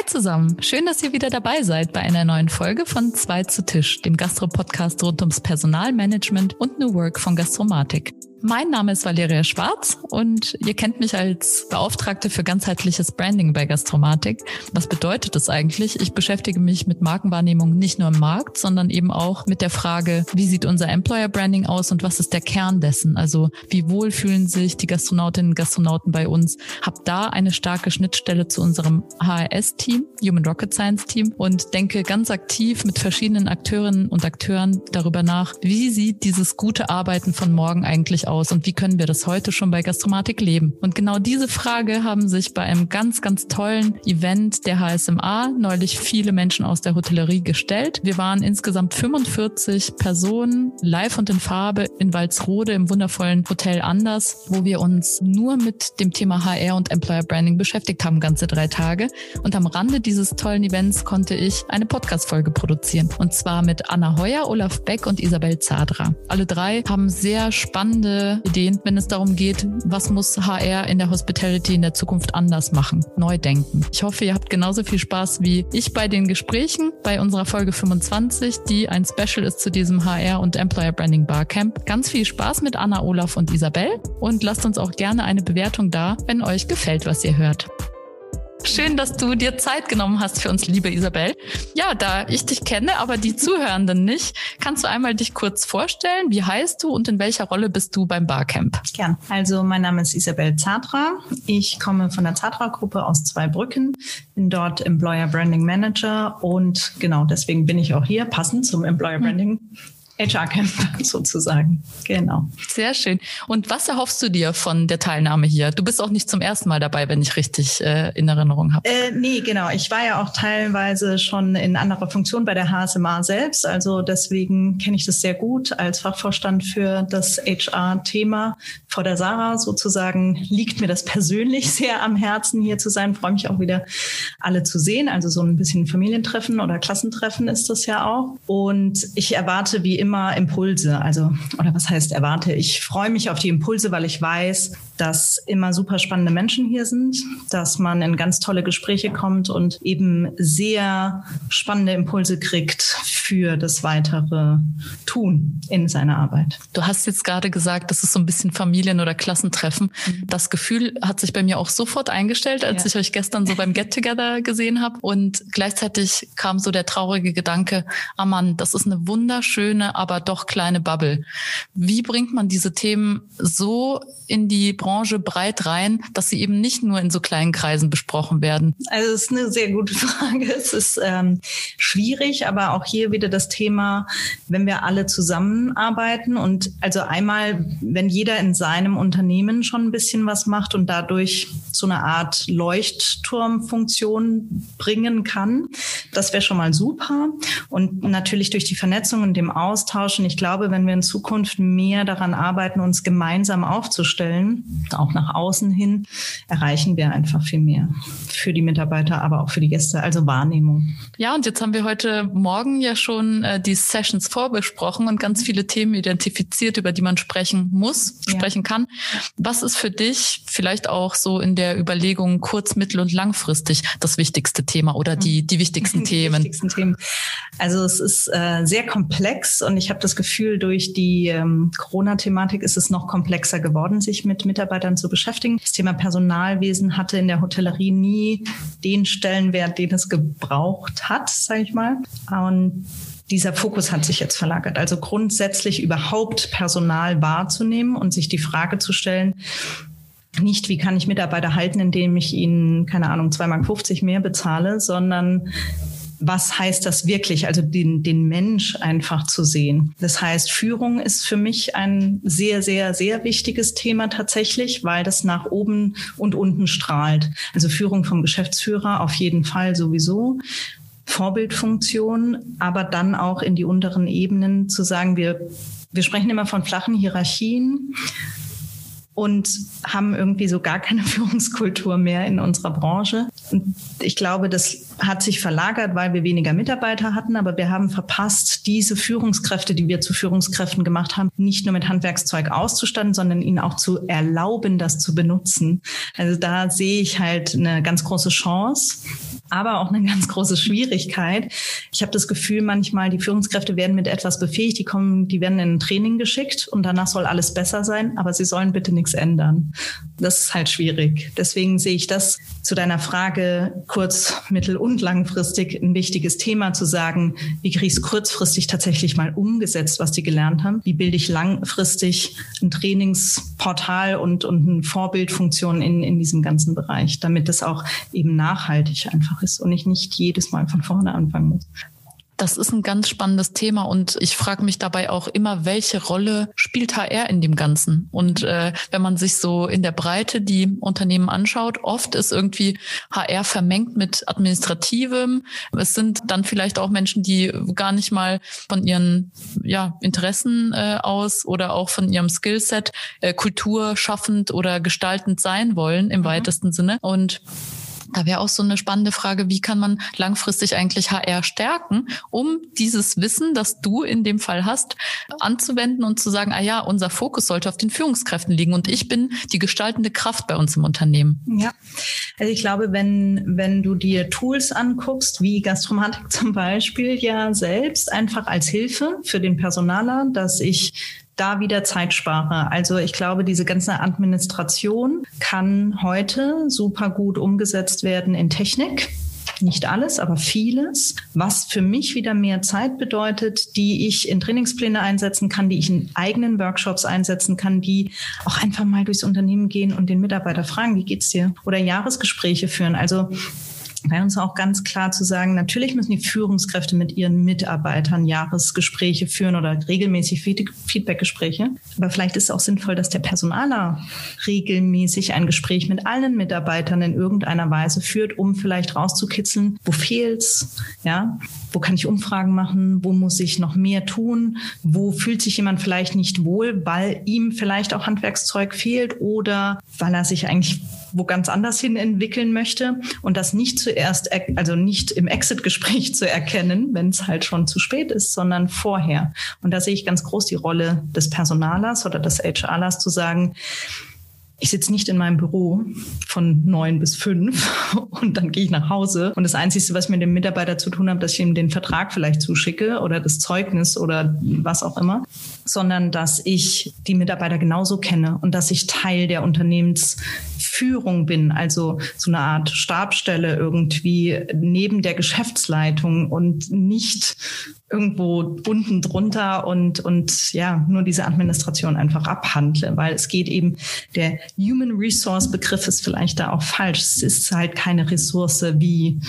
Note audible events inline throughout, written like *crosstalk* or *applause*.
Hi zusammen, schön, dass ihr wieder dabei seid bei einer neuen Folge von Zwei zu Tisch, dem Gastro-Podcast rund ums Personalmanagement und New Work von Gastromatik. Mein Name ist Valeria Schwarz und ihr kennt mich als Beauftragte für ganzheitliches Branding bei Gastromatik. Was bedeutet das eigentlich? Ich beschäftige mich mit Markenwahrnehmung nicht nur im Markt, sondern eben auch mit der Frage, wie sieht unser Employer Branding aus und was ist der Kern dessen? Also wie wohl fühlen sich die Gastronautinnen und Gastronauten bei uns? Hab da eine starke Schnittstelle zu unserem HRS-Team, Human Rocket Science Team und denke ganz aktiv mit verschiedenen Akteurinnen und Akteuren darüber nach, wie sieht dieses gute Arbeiten von morgen eigentlich aus und wie können wir das heute schon bei Gastromatik leben? Und genau diese Frage haben sich bei einem ganz, ganz tollen Event der HSMA neulich viele Menschen aus der Hotellerie gestellt. Wir waren insgesamt 45 Personen live und in Farbe in Walsrode im wundervollen Hotel Anders, wo wir uns nur mit dem Thema HR und Employer Branding beschäftigt haben, ganze drei Tage. Und am Rande dieses tollen Events konnte ich eine Podcast-Folge produzieren. Und zwar mit Anna Heuer, Olaf Beck und Isabel Zadra. Alle drei haben sehr spannende Ideen, wenn es darum geht, was muss HR in der Hospitality in der Zukunft anders machen, neu denken. Ich hoffe, ihr habt genauso viel Spaß wie ich bei den Gesprächen bei unserer Folge 25, die ein Special ist zu diesem HR und Employer Branding Barcamp. Ganz viel Spaß mit Anna, Olaf und Isabel und lasst uns auch gerne eine Bewertung da, wenn euch gefällt, was ihr hört. Schön, dass du dir Zeit genommen hast für uns, liebe Isabel. Ja, da ich dich kenne, aber die Zuhörenden nicht, kannst du einmal dich kurz vorstellen? Wie heißt du und in welcher Rolle bist du beim Barcamp? Gern. Also mein Name ist Isabel Zadra. Ich komme von der Zadra-Gruppe aus Zweibrücken, bin dort Employer Branding Manager und genau deswegen bin ich auch hier, passend zum Employer hm. Branding. HR-Camp *laughs* sozusagen. Genau. Sehr schön. Und was erhoffst du dir von der Teilnahme hier? Du bist auch nicht zum ersten Mal dabei, wenn ich richtig äh, in Erinnerung habe. Äh, nee, genau. Ich war ja auch teilweise schon in anderer Funktion bei der HSMA selbst. Also deswegen kenne ich das sehr gut als Fachvorstand für das HR-Thema. Vor der Sarah sozusagen liegt mir das persönlich *laughs* sehr am Herzen, hier zu sein. Freue mich auch wieder, alle zu sehen. Also so ein bisschen Familientreffen oder Klassentreffen ist das ja auch. Und ich erwarte wie immer immer Impulse. Also, oder was heißt erwarte? Ich freue mich auf die Impulse, weil ich weiß, dass immer super spannende Menschen hier sind, dass man in ganz tolle Gespräche kommt und eben sehr spannende Impulse kriegt für das weitere Tun in seiner Arbeit. Du hast jetzt gerade gesagt, das ist so ein bisschen Familien- oder Klassentreffen. Mhm. Das Gefühl hat sich bei mir auch sofort eingestellt, als ja. ich euch gestern so beim Get-Together gesehen habe. Und gleichzeitig kam so der traurige Gedanke, ah Mann, das ist eine wunderschöne, aber doch kleine Bubble. Wie bringt man diese Themen so in die Branche Branche breit rein, dass sie eben nicht nur in so kleinen Kreisen besprochen werden? Also es ist eine sehr gute *laughs* Frage. Es ist ähm, schwierig, aber auch hier wieder das Thema, wenn wir alle zusammenarbeiten und also einmal, wenn jeder in seinem Unternehmen schon ein bisschen was macht und dadurch so eine Art Leuchtturmfunktion bringen kann, das wäre schon mal super. Und natürlich durch die Vernetzung und dem Austausch. Und ich glaube, wenn wir in Zukunft mehr daran arbeiten, uns gemeinsam aufzustellen, auch nach außen hin, erreichen wir einfach viel mehr für die Mitarbeiter, aber auch für die Gäste, also Wahrnehmung. Ja, und jetzt haben wir heute Morgen ja schon äh, die Sessions vorbesprochen und ganz viele Themen identifiziert, über die man sprechen muss, ja. sprechen kann. Was ist für dich vielleicht auch so in der Überlegung kurz-, mittel- und langfristig das wichtigste Thema oder die, die wichtigsten *laughs* die Themen? Wichtigsten Themen. Also es ist äh, sehr komplex und ich habe das Gefühl, durch die ähm, Corona-Thematik ist es noch komplexer geworden, sich mit Mitarbeitern Mitarbeitern zu beschäftigen. Das Thema Personalwesen hatte in der Hotellerie nie den Stellenwert, den es gebraucht hat, sage ich mal. Und dieser Fokus hat sich jetzt verlagert. Also grundsätzlich überhaupt Personal wahrzunehmen und sich die Frage zu stellen, nicht, wie kann ich Mitarbeiter halten, indem ich ihnen, keine Ahnung, 2,50 Mark mehr bezahle, sondern was heißt das wirklich, also den, den Mensch einfach zu sehen. Das heißt, Führung ist für mich ein sehr, sehr, sehr wichtiges Thema tatsächlich, weil das nach oben und unten strahlt. Also Führung vom Geschäftsführer auf jeden Fall sowieso. Vorbildfunktion, aber dann auch in die unteren Ebenen zu sagen, wir, wir sprechen immer von flachen Hierarchien und haben irgendwie so gar keine *laughs* Führungskultur mehr in unserer Branche. Und ich glaube, das hat sich verlagert, weil wir weniger Mitarbeiter hatten, aber wir haben verpasst, diese Führungskräfte, die wir zu Führungskräften gemacht haben, nicht nur mit Handwerkszeug auszustatten, sondern ihnen auch zu erlauben, das zu benutzen. Also da sehe ich halt eine ganz große Chance aber auch eine ganz große Schwierigkeit. Ich habe das Gefühl, manchmal die Führungskräfte werden mit etwas befähigt, die kommen, die werden in ein Training geschickt und danach soll alles besser sein, aber sie sollen bitte nichts ändern. Das ist halt schwierig. Deswegen sehe ich das zu deiner Frage kurz, mittel- und langfristig ein wichtiges Thema zu sagen, wie kriege ich es kurzfristig tatsächlich mal umgesetzt, was die gelernt haben? Wie bilde ich langfristig ein Trainingsportal und, und eine Vorbildfunktion in, in diesem ganzen Bereich, damit das auch eben nachhaltig einfach ist und ich nicht jedes Mal von vorne anfangen muss. Das ist ein ganz spannendes Thema und ich frage mich dabei auch immer, welche Rolle spielt HR in dem Ganzen? Und äh, wenn man sich so in der Breite die Unternehmen anschaut, oft ist irgendwie HR vermengt mit administrativem. Es sind dann vielleicht auch Menschen, die gar nicht mal von ihren ja, Interessen äh, aus oder auch von ihrem Skillset äh, Kultur schaffend oder gestaltend sein wollen im mhm. weitesten Sinne. Und da wäre auch so eine spannende Frage, wie kann man langfristig eigentlich HR stärken, um dieses Wissen, das du in dem Fall hast, anzuwenden und zu sagen, ah ja, unser Fokus sollte auf den Führungskräften liegen und ich bin die gestaltende Kraft bei uns im Unternehmen. Ja, also ich glaube, wenn, wenn du dir Tools anguckst, wie Gastromatik *laughs* zum Beispiel ja selbst einfach als Hilfe für den Personaler, dass ich da wieder Zeit spare. Also ich glaube, diese ganze Administration kann heute super gut umgesetzt werden in Technik. Nicht alles, aber vieles, was für mich wieder mehr Zeit bedeutet, die ich in Trainingspläne einsetzen kann, die ich in eigenen Workshops einsetzen kann, die auch einfach mal durchs Unternehmen gehen und den Mitarbeiter fragen, wie geht's dir? Oder Jahresgespräche führen. Also bei uns auch ganz klar zu sagen, natürlich müssen die Führungskräfte mit ihren Mitarbeitern Jahresgespräche führen oder regelmäßig Feedbackgespräche. Aber vielleicht ist es auch sinnvoll, dass der Personaler regelmäßig ein Gespräch mit allen Mitarbeitern in irgendeiner Weise führt, um vielleicht rauszukitzeln, wo fehlt's, ja, wo kann ich Umfragen machen, wo muss ich noch mehr tun, wo fühlt sich jemand vielleicht nicht wohl, weil ihm vielleicht auch Handwerkszeug fehlt oder weil er sich eigentlich wo ganz anders hin entwickeln möchte und das nicht zuerst, also nicht im Exit-Gespräch *laughs* zu erkennen, wenn es halt schon zu spät ist, sondern vorher. Und da sehe ich ganz groß die Rolle des Personalers oder des HRlers zu sagen, ich sitze nicht in meinem Büro von neun bis fünf *laughs* und dann gehe ich nach Hause. Und das Einzige, was ich mit dem Mitarbeiter zu tun habe, dass ich ihm den Vertrag vielleicht zuschicke oder das Zeugnis oder was auch immer, sondern dass ich die Mitarbeiter genauso kenne und dass ich Teil der Unternehmensführung bin, also so eine Art Stabstelle irgendwie neben der Geschäftsleitung und nicht irgendwo unten drunter und, und ja, nur diese Administration einfach abhandle, weil es geht eben, der Human Resource Begriff ist vielleicht da auch falsch. Es ist halt keine Ressource wie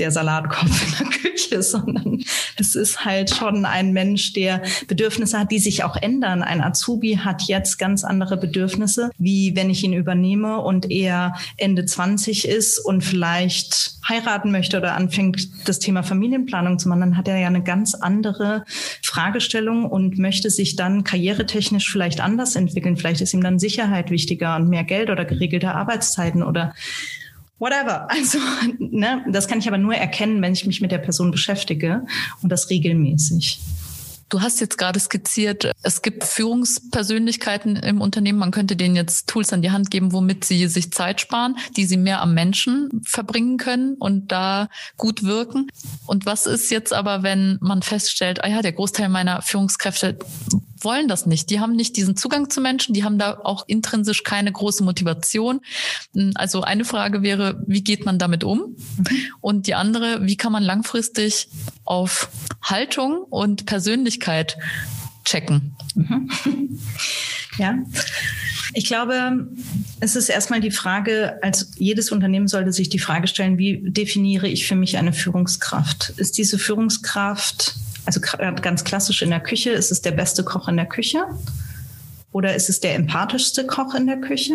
der Salatkopf in der Küche, *laughs* sondern es ist halt schon ein Mensch, der Bedürfnisse hat, die sich auch ändern. Ein Azubi hat jetzt ganz andere Bedürfnisse, wie wenn ich ihn übernehme und er Ende 20 ist und vielleicht heiraten möchte oder anfängt, das Thema Familienplanung zu machen, dann hat er ja eine ganz andere Fragestellung und möchte sich dann karrieretechnisch vielleicht anders entwickeln. Vielleicht ist ihm dann Sicherheit wichtiger und mehr Geld oder geregelte Arbeitszeiten oder whatever. Also, *laughs* ne, das kann ich aber nur erkennen, wenn ich mich mit der Person beschäftige und das regelmäßig. Du hast jetzt gerade skizziert, es gibt Führungspersönlichkeiten im Unternehmen. Man könnte denen jetzt Tools an die Hand geben, womit sie sich Zeit sparen, die sie mehr am Menschen verbringen können und da gut wirken. Und was ist jetzt aber, wenn man feststellt, ah ja, der Großteil meiner Führungskräfte wollen das nicht. Die haben nicht diesen Zugang zu Menschen, die haben da auch intrinsisch keine große Motivation. Hm, also eine Frage wäre, wie geht man damit um? Und die andere, wie kann man langfristig auf Haltung und Persönlichkeit checken? Mhm. *laughs* Ja. Ich glaube, es ist erstmal die Frage, als jedes Unternehmen sollte sich die Frage stellen, wie definiere ich für mich eine Führungskraft? Ist diese Führungskraft also ganz klassisch in der Küche ist es der beste Koch in der Küche. Oder ist es der empathischste Koch in der Küche?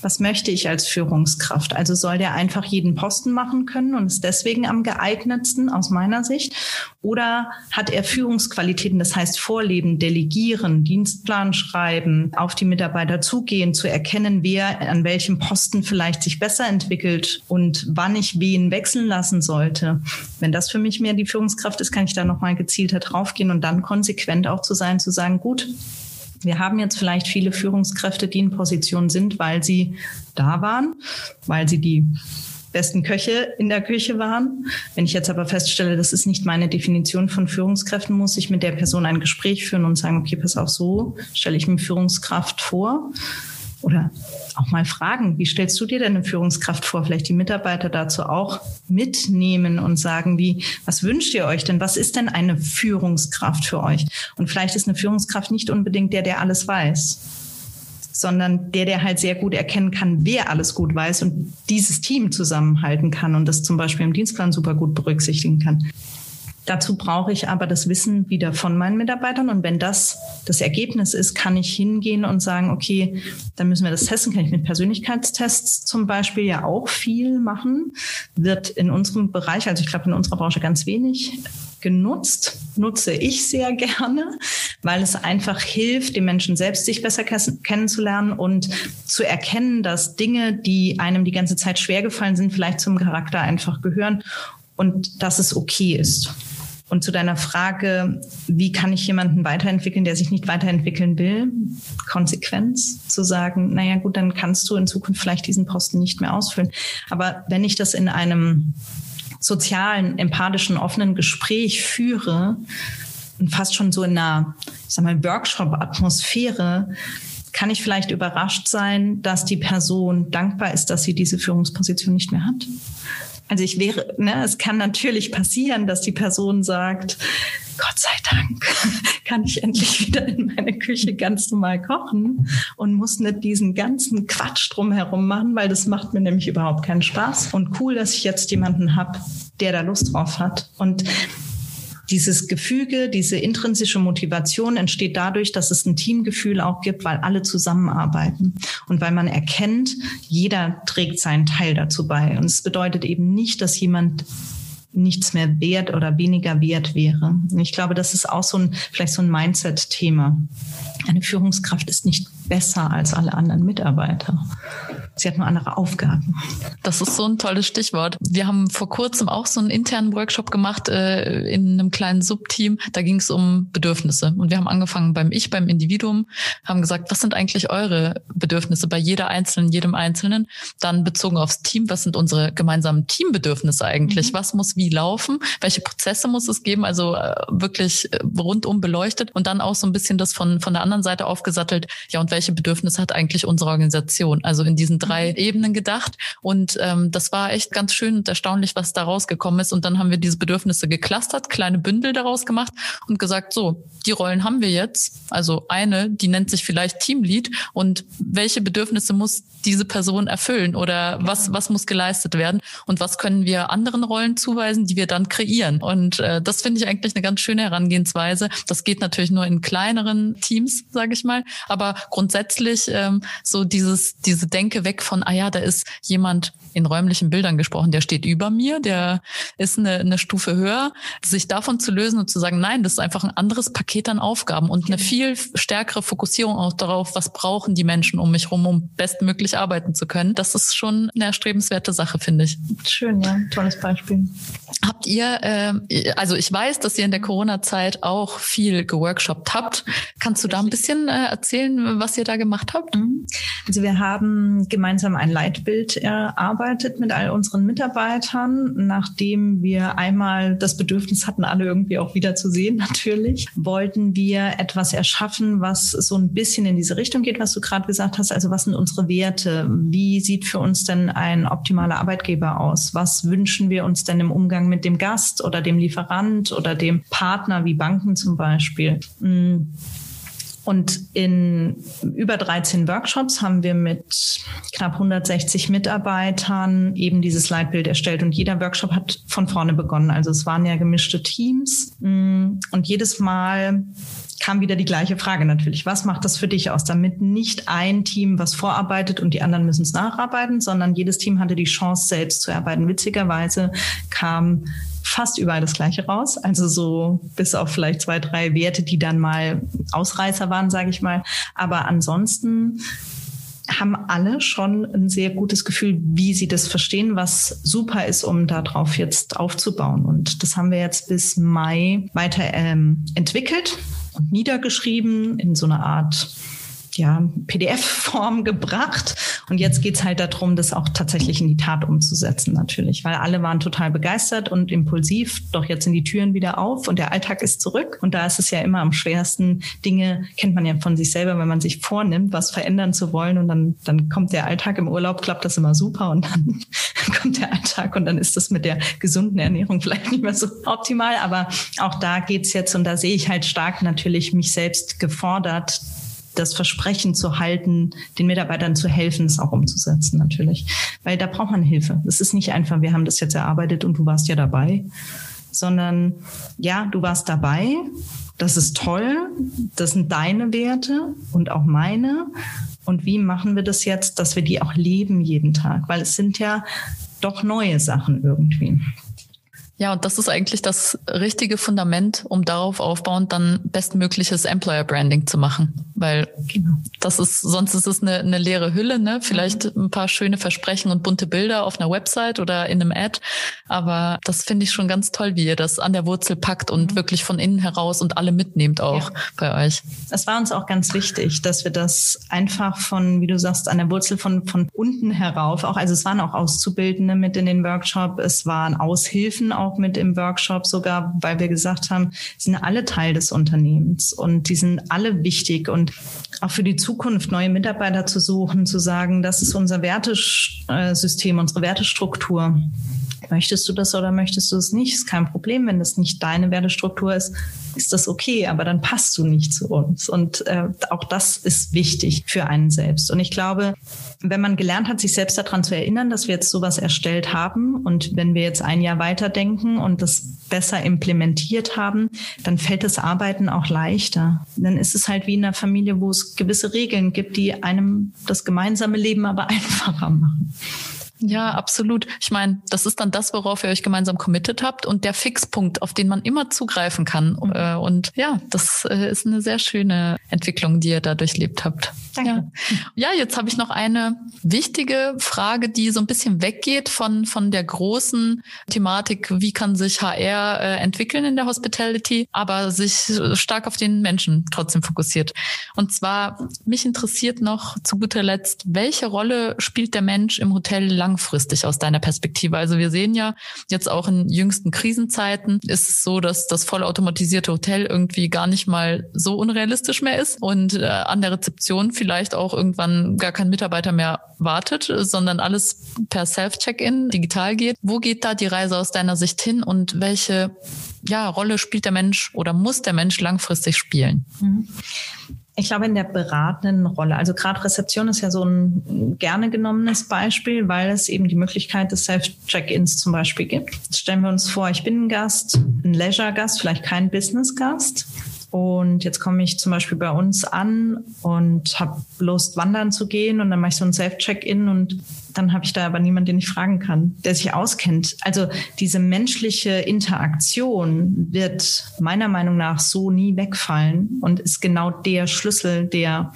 Was möchte ich als Führungskraft? Also soll der einfach jeden Posten machen können und ist deswegen am geeignetsten aus meiner Sicht? Oder hat er Führungsqualitäten, das heißt Vorleben, Delegieren, Dienstplan schreiben, auf die Mitarbeiter zugehen, zu erkennen, wer an welchem Posten vielleicht sich besser entwickelt und wann ich wen wechseln lassen sollte? Wenn das für mich mehr die Führungskraft ist, kann ich da nochmal gezielter draufgehen und dann konsequent auch zu sein, zu sagen, gut, wir haben jetzt vielleicht viele Führungskräfte, die in Position sind, weil sie da waren, weil sie die besten Köche in der Küche waren. Wenn ich jetzt aber feststelle, das ist nicht meine Definition von Führungskräften, muss ich mit der Person ein Gespräch führen und sagen, okay, pass auf, so stelle ich mir Führungskraft vor. Oder auch mal fragen, wie stellst du dir denn eine Führungskraft vor? Vielleicht die Mitarbeiter dazu auch mitnehmen und sagen, wie, was wünscht ihr euch denn? Was ist denn eine Führungskraft für euch? Und vielleicht ist eine Führungskraft nicht unbedingt der, der alles weiß sondern der, der halt sehr gut erkennen kann, wer alles gut weiß und dieses Team zusammenhalten kann und das zum Beispiel im Dienstplan super gut berücksichtigen kann. Dazu brauche ich aber das Wissen wieder von meinen Mitarbeitern. Und wenn das das Ergebnis ist, kann ich hingehen und sagen, okay, dann müssen wir das testen. Kann ich mit Persönlichkeitstests zum Beispiel ja auch viel machen. Wird in unserem Bereich, also ich glaube in unserer Branche ganz wenig genutzt, nutze ich sehr *laughs* gerne, weil es einfach hilft, den Menschen selbst sich besser kennenzulernen und zu erkennen, dass Dinge, die einem die ganze Zeit schwer gefallen sind, vielleicht zum Charakter einfach gehören und dass es okay ist. Und zu deiner Frage, wie kann ich jemanden weiterentwickeln, der sich nicht weiterentwickeln will? Konsequenz zu sagen, naja gut, dann kannst du in Zukunft vielleicht diesen Posten nicht mehr ausfüllen. Aber wenn ich das in einem sozialen, empathischen, offenen Gespräch führe und fast schon so in einer, ich sag mal, Workshop-Atmosphäre, kann ich vielleicht überrascht sein, dass die Person dankbar ist, dass sie diese Führungsposition nicht mehr hat. Also ich wäre, ne, es kann natürlich passieren, dass die Person sagt, Gott sei Dank *laughs* kann ich endlich wieder in meine Küche ganz normal kochen und muss nicht diesen ganzen Quatsch drumherum machen, weil das macht mir nämlich überhaupt keinen Spaß. Und cool, dass ich jetzt jemanden habe, der da Lust drauf hat. Und dieses Gefüge, diese intrinsische Motivation entsteht dadurch, dass es ein Teamgefühl auch gibt, weil alle zusammenarbeiten und weil man erkennt, jeder trägt seinen Teil dazu bei. Und es bedeutet eben nicht, dass jemand nichts mehr wert oder weniger wert wäre. Und ich glaube, das ist auch so ein, vielleicht so ein Mindset-Thema. Eine Führungskraft ist nicht besser als alle anderen Mitarbeiter. Sie hat nur andere Aufgaben. Das ist so ein tolles Stichwort. Wir haben vor kurzem auch so einen internen Workshop gemacht äh, in einem kleinen Subteam. Da ging es um Bedürfnisse. Und wir haben angefangen beim Ich, beim Individuum, haben gesagt, was sind eigentlich eure Bedürfnisse bei jeder Einzelnen, jedem Einzelnen? Dann bezogen aufs Team, was sind unsere gemeinsamen Teambedürfnisse eigentlich? Mhm. Was muss wie laufen? Welche Prozesse muss es geben? Also äh, wirklich äh, rundum beleuchtet und dann auch so ein bisschen das von, von der anderen Seite aufgesattelt. Ja, und welche Bedürfnisse hat eigentlich unsere Organisation? Also in diesen drei mhm. Ebenen gedacht. Und ähm, das war echt ganz schön und erstaunlich, was da rausgekommen ist. Und dann haben wir diese Bedürfnisse geklustert, kleine Bündel daraus gemacht und gesagt, so, die Rollen haben wir jetzt. Also eine, die nennt sich vielleicht Teamlead. Und welche Bedürfnisse muss diese Person erfüllen oder was, was muss geleistet werden und was können wir anderen Rollen zuweisen, die wir dann kreieren. Und äh, das finde ich eigentlich eine ganz schöne Herangehensweise. Das geht natürlich nur in kleineren Teams, sage ich mal. Aber grundsätzlich ähm, so dieses, diese Denke weg von, ah ja, da ist jemand in räumlichen Bildern gesprochen, der steht über mir, der ist eine, eine Stufe höher, sich davon zu lösen und zu sagen, nein, das ist einfach ein anderes Paket an Aufgaben und eine viel stärkere Fokussierung auch darauf, was brauchen die Menschen um mich herum, um bestmöglich arbeiten zu können. Das ist schon eine erstrebenswerte Sache, finde ich. Schön, ja, tolles Beispiel. Habt ihr, äh, also ich weiß, dass ihr in der Corona-Zeit auch viel geworkshopt habt. Kannst du da ein bisschen äh, erzählen, was ihr da gemacht habt? Mhm. Also wir haben gemeinsam ein Leitbild erarbeitet mit all unseren Mitarbeitern, nachdem wir einmal das Bedürfnis hatten, alle irgendwie auch wieder zu sehen, *laughs* natürlich, wollten wir etwas erschaffen, was so ein bisschen in diese Richtung geht, was du gerade gesagt hast. Also was sind unsere Werte? Wie sieht für uns denn ein optimaler Arbeitgeber aus? Was wünschen wir uns denn im Umgang mit dem Gast oder dem Lieferant oder dem Partner wie Banken zum Beispiel. Mm. Und in über 13 Workshops haben wir mit knapp 160 Mitarbeitern eben dieses Leitbild erstellt. Und jeder Workshop hat von vorne begonnen. Also es waren ja gemischte Teams. Mm. Und jedes Mal kam wieder die gleiche Frage natürlich. Was macht das für dich aus, damit nicht ein Team was vorarbeitet und die anderen müssen es nacharbeiten, sondern jedes Team hatte die Chance, selbst zu arbeiten. Witzigerweise kam fast überall das Gleiche raus. Also so bis auf vielleicht zwei, drei Werte, die dann mal Ausreißer waren, sage ich mal. Aber ansonsten haben alle schon ein sehr gutes Gefühl, wie sie das verstehen, was super ist, um darauf jetzt aufzubauen. Und das haben wir jetzt bis Mai weiter ähm, entwickelt und niedergeschrieben in so einer Art ja, PDF-Form *laughs* gebracht. Und jetzt geht's halt darum, das auch tatsächlich in die Tat umzusetzen, natürlich. Weil alle waren total begeistert und impulsiv. Doch jetzt sind die Türen wieder auf und der Alltag ist zurück. Und da ist es ja immer am schwersten. Dinge kennt man ja von sich selber, wenn man sich vornimmt, was verändern zu wollen. Und dann, dann kommt der Alltag im Urlaub, klappt das immer super. Und dann *laughs* kommt der Alltag und dann ist das mit der gesunden Ernährung *laughs* vielleicht nicht mehr so optimal. Aber auch da geht's jetzt und da sehe ich halt stark natürlich mich selbst gefordert, das Versprechen zu halten, den Mitarbeitern zu helfen, es auch umzusetzen natürlich. Weil da braucht man Hilfe. Es ist nicht einfach, wir haben das jetzt erarbeitet und du warst ja dabei, sondern ja, du warst dabei. Das ist toll. Das sind deine Werte und auch meine. Und wie machen wir das jetzt, dass wir die auch leben jeden Tag? Weil es sind ja doch neue Sachen irgendwie. Ja, und das ist eigentlich das richtige Fundament, um darauf aufbauend dann bestmögliches Employer Branding zu machen. Weil genau. das ist, sonst ist es eine, eine leere Hülle, ne? Vielleicht mhm. ein paar schöne Versprechen und bunte Bilder auf einer Website oder in einem Ad. Aber das finde ich schon ganz toll, wie ihr das an der Wurzel packt und mhm. wirklich von innen heraus und alle mitnehmt auch ja. bei euch. Es war uns auch ganz wichtig, dass wir das einfach von, wie du sagst, an der Wurzel von, von unten herauf auch, also es waren auch Auszubildende mit in den Workshop, es waren Aushilfen auch auch mit im Workshop sogar, weil wir gesagt haben, sind alle Teil des Unternehmens und die sind alle wichtig und auch für die Zukunft neue Mitarbeiter zu suchen, zu sagen, das ist unser Wertesystem, unsere Wertestruktur. Möchtest du das oder möchtest du es nicht? Ist kein Problem, wenn das nicht deine Wertestruktur ist, ist das okay, aber dann passt du nicht zu uns. Und äh, auch das ist wichtig für einen selbst. Und ich glaube, wenn man gelernt hat, sich selbst daran zu erinnern, dass wir jetzt sowas erstellt haben und wenn wir jetzt ein Jahr weiterdenken und das besser implementiert haben, dann fällt das Arbeiten auch leichter. Dann ist es halt wie in einer Familie, wo es gewisse Regeln gibt, die einem das gemeinsame Leben aber *laughs* einfacher machen. Ja, absolut. Ich meine, das ist dann das, worauf ihr euch gemeinsam committed habt und der Fixpunkt, auf den man immer zugreifen kann. Mhm. Äh, und ja, das äh, ist eine sehr schöne Entwicklung, die ihr da durchlebt habt. Danke. Ja, ja jetzt habe ich noch eine wichtige Frage, die so ein bisschen weggeht von, von der großen Thematik, wie kann sich HR äh, entwickeln in der Hospitality, aber sich stark auf den Menschen trotzdem fokussiert. Und zwar, mich interessiert noch zu guter Letzt, welche Rolle spielt der Mensch im Hotel lang langfristig aus deiner Perspektive? Also wir sehen ja jetzt auch in jüngsten Krisenzeiten ist es so, dass das vollautomatisierte Hotel irgendwie gar nicht mal so unrealistisch mehr ist und äh, an der Rezeption vielleicht auch irgendwann gar kein Mitarbeiter mehr wartet, sondern alles per Self-Check-in digital geht. Wo geht da die Reise aus deiner Sicht hin und welche ja, Rolle spielt der Mensch oder muss der Mensch langfristig spielen? Mhm. Ich glaube, in der beratenden Rolle. Also gerade Rezeption ist ja so ein gerne genommenes Beispiel, weil es eben die Möglichkeit des Self-Check-ins zum Beispiel gibt. Jetzt stellen wir uns vor, ich bin ein Gast, ein Leisure-Gast, vielleicht kein Business-Gast. Und jetzt komme ich zum Beispiel bei uns an und habe Lust, wandern zu gehen. Und dann mache ich so ein Self-Check-In und dann habe ich da aber niemanden, den ich fragen kann, der sich auskennt. Also diese menschliche Interaktion wird meiner Meinung nach so nie wegfallen und ist genau der Schlüssel, der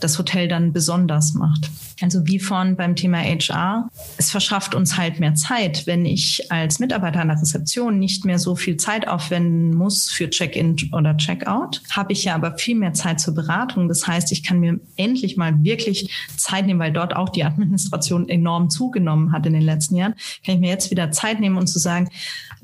das Hotel dann besonders macht. Also wie vorhin beim Thema HR, es verschafft uns halt mehr Zeit. Wenn ich als Mitarbeiter an der Rezeption nicht mehr so viel Zeit aufwenden muss für Check-in oder Check-out, habe ich ja aber viel mehr Zeit zur Beratung. Das heißt, ich kann mir endlich mal wirklich Zeit nehmen, weil dort auch die Administration enorm zugenommen hat in den letzten Jahren. Kann ich mir jetzt wieder Zeit nehmen und zu sagen,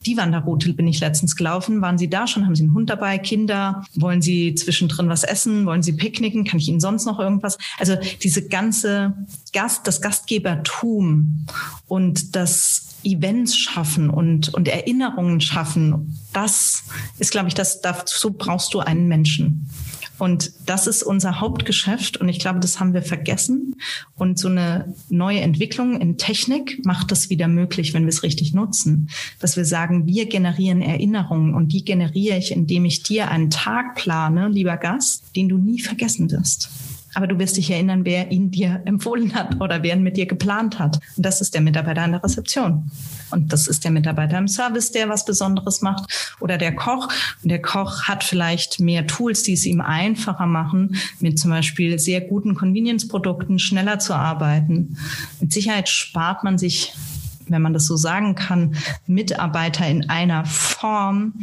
die Wanderroute bin ich letztens gelaufen. Waren Sie da schon? Haben Sie einen Hund dabei? Kinder? Wollen Sie zwischendrin was essen? Wollen Sie picknicken? Kann ich Ihnen sonst noch irgendwas? Also diese ganze Gast, das Gastgebertum und das Events schaffen und, und Erinnerungen schaffen, das ist, glaube ich, das, dazu brauchst du einen Menschen. Und das ist unser Hauptgeschäft und ich glaube, das haben wir vergessen. Und so eine neue Entwicklung in Technik macht das wieder möglich, wenn wir es richtig nutzen. Dass wir sagen, wir generieren Erinnerungen und die generiere ich, indem ich dir einen Tag plane, lieber Gast, den du nie vergessen wirst. Aber du wirst dich erinnern, wer ihn dir empfohlen hat oder wer ihn mit dir geplant hat. Und das ist der Mitarbeiter an der Rezeption. Und das ist der Mitarbeiter im Service, der was Besonderes macht oder der Koch. Und der Koch hat vielleicht mehr Tools, die es ihm einfacher machen, mit zum Beispiel sehr guten Convenience-Produkten schneller zu arbeiten. Mit Sicherheit spart man sich wenn man das so sagen kann, Mitarbeiter in einer Form,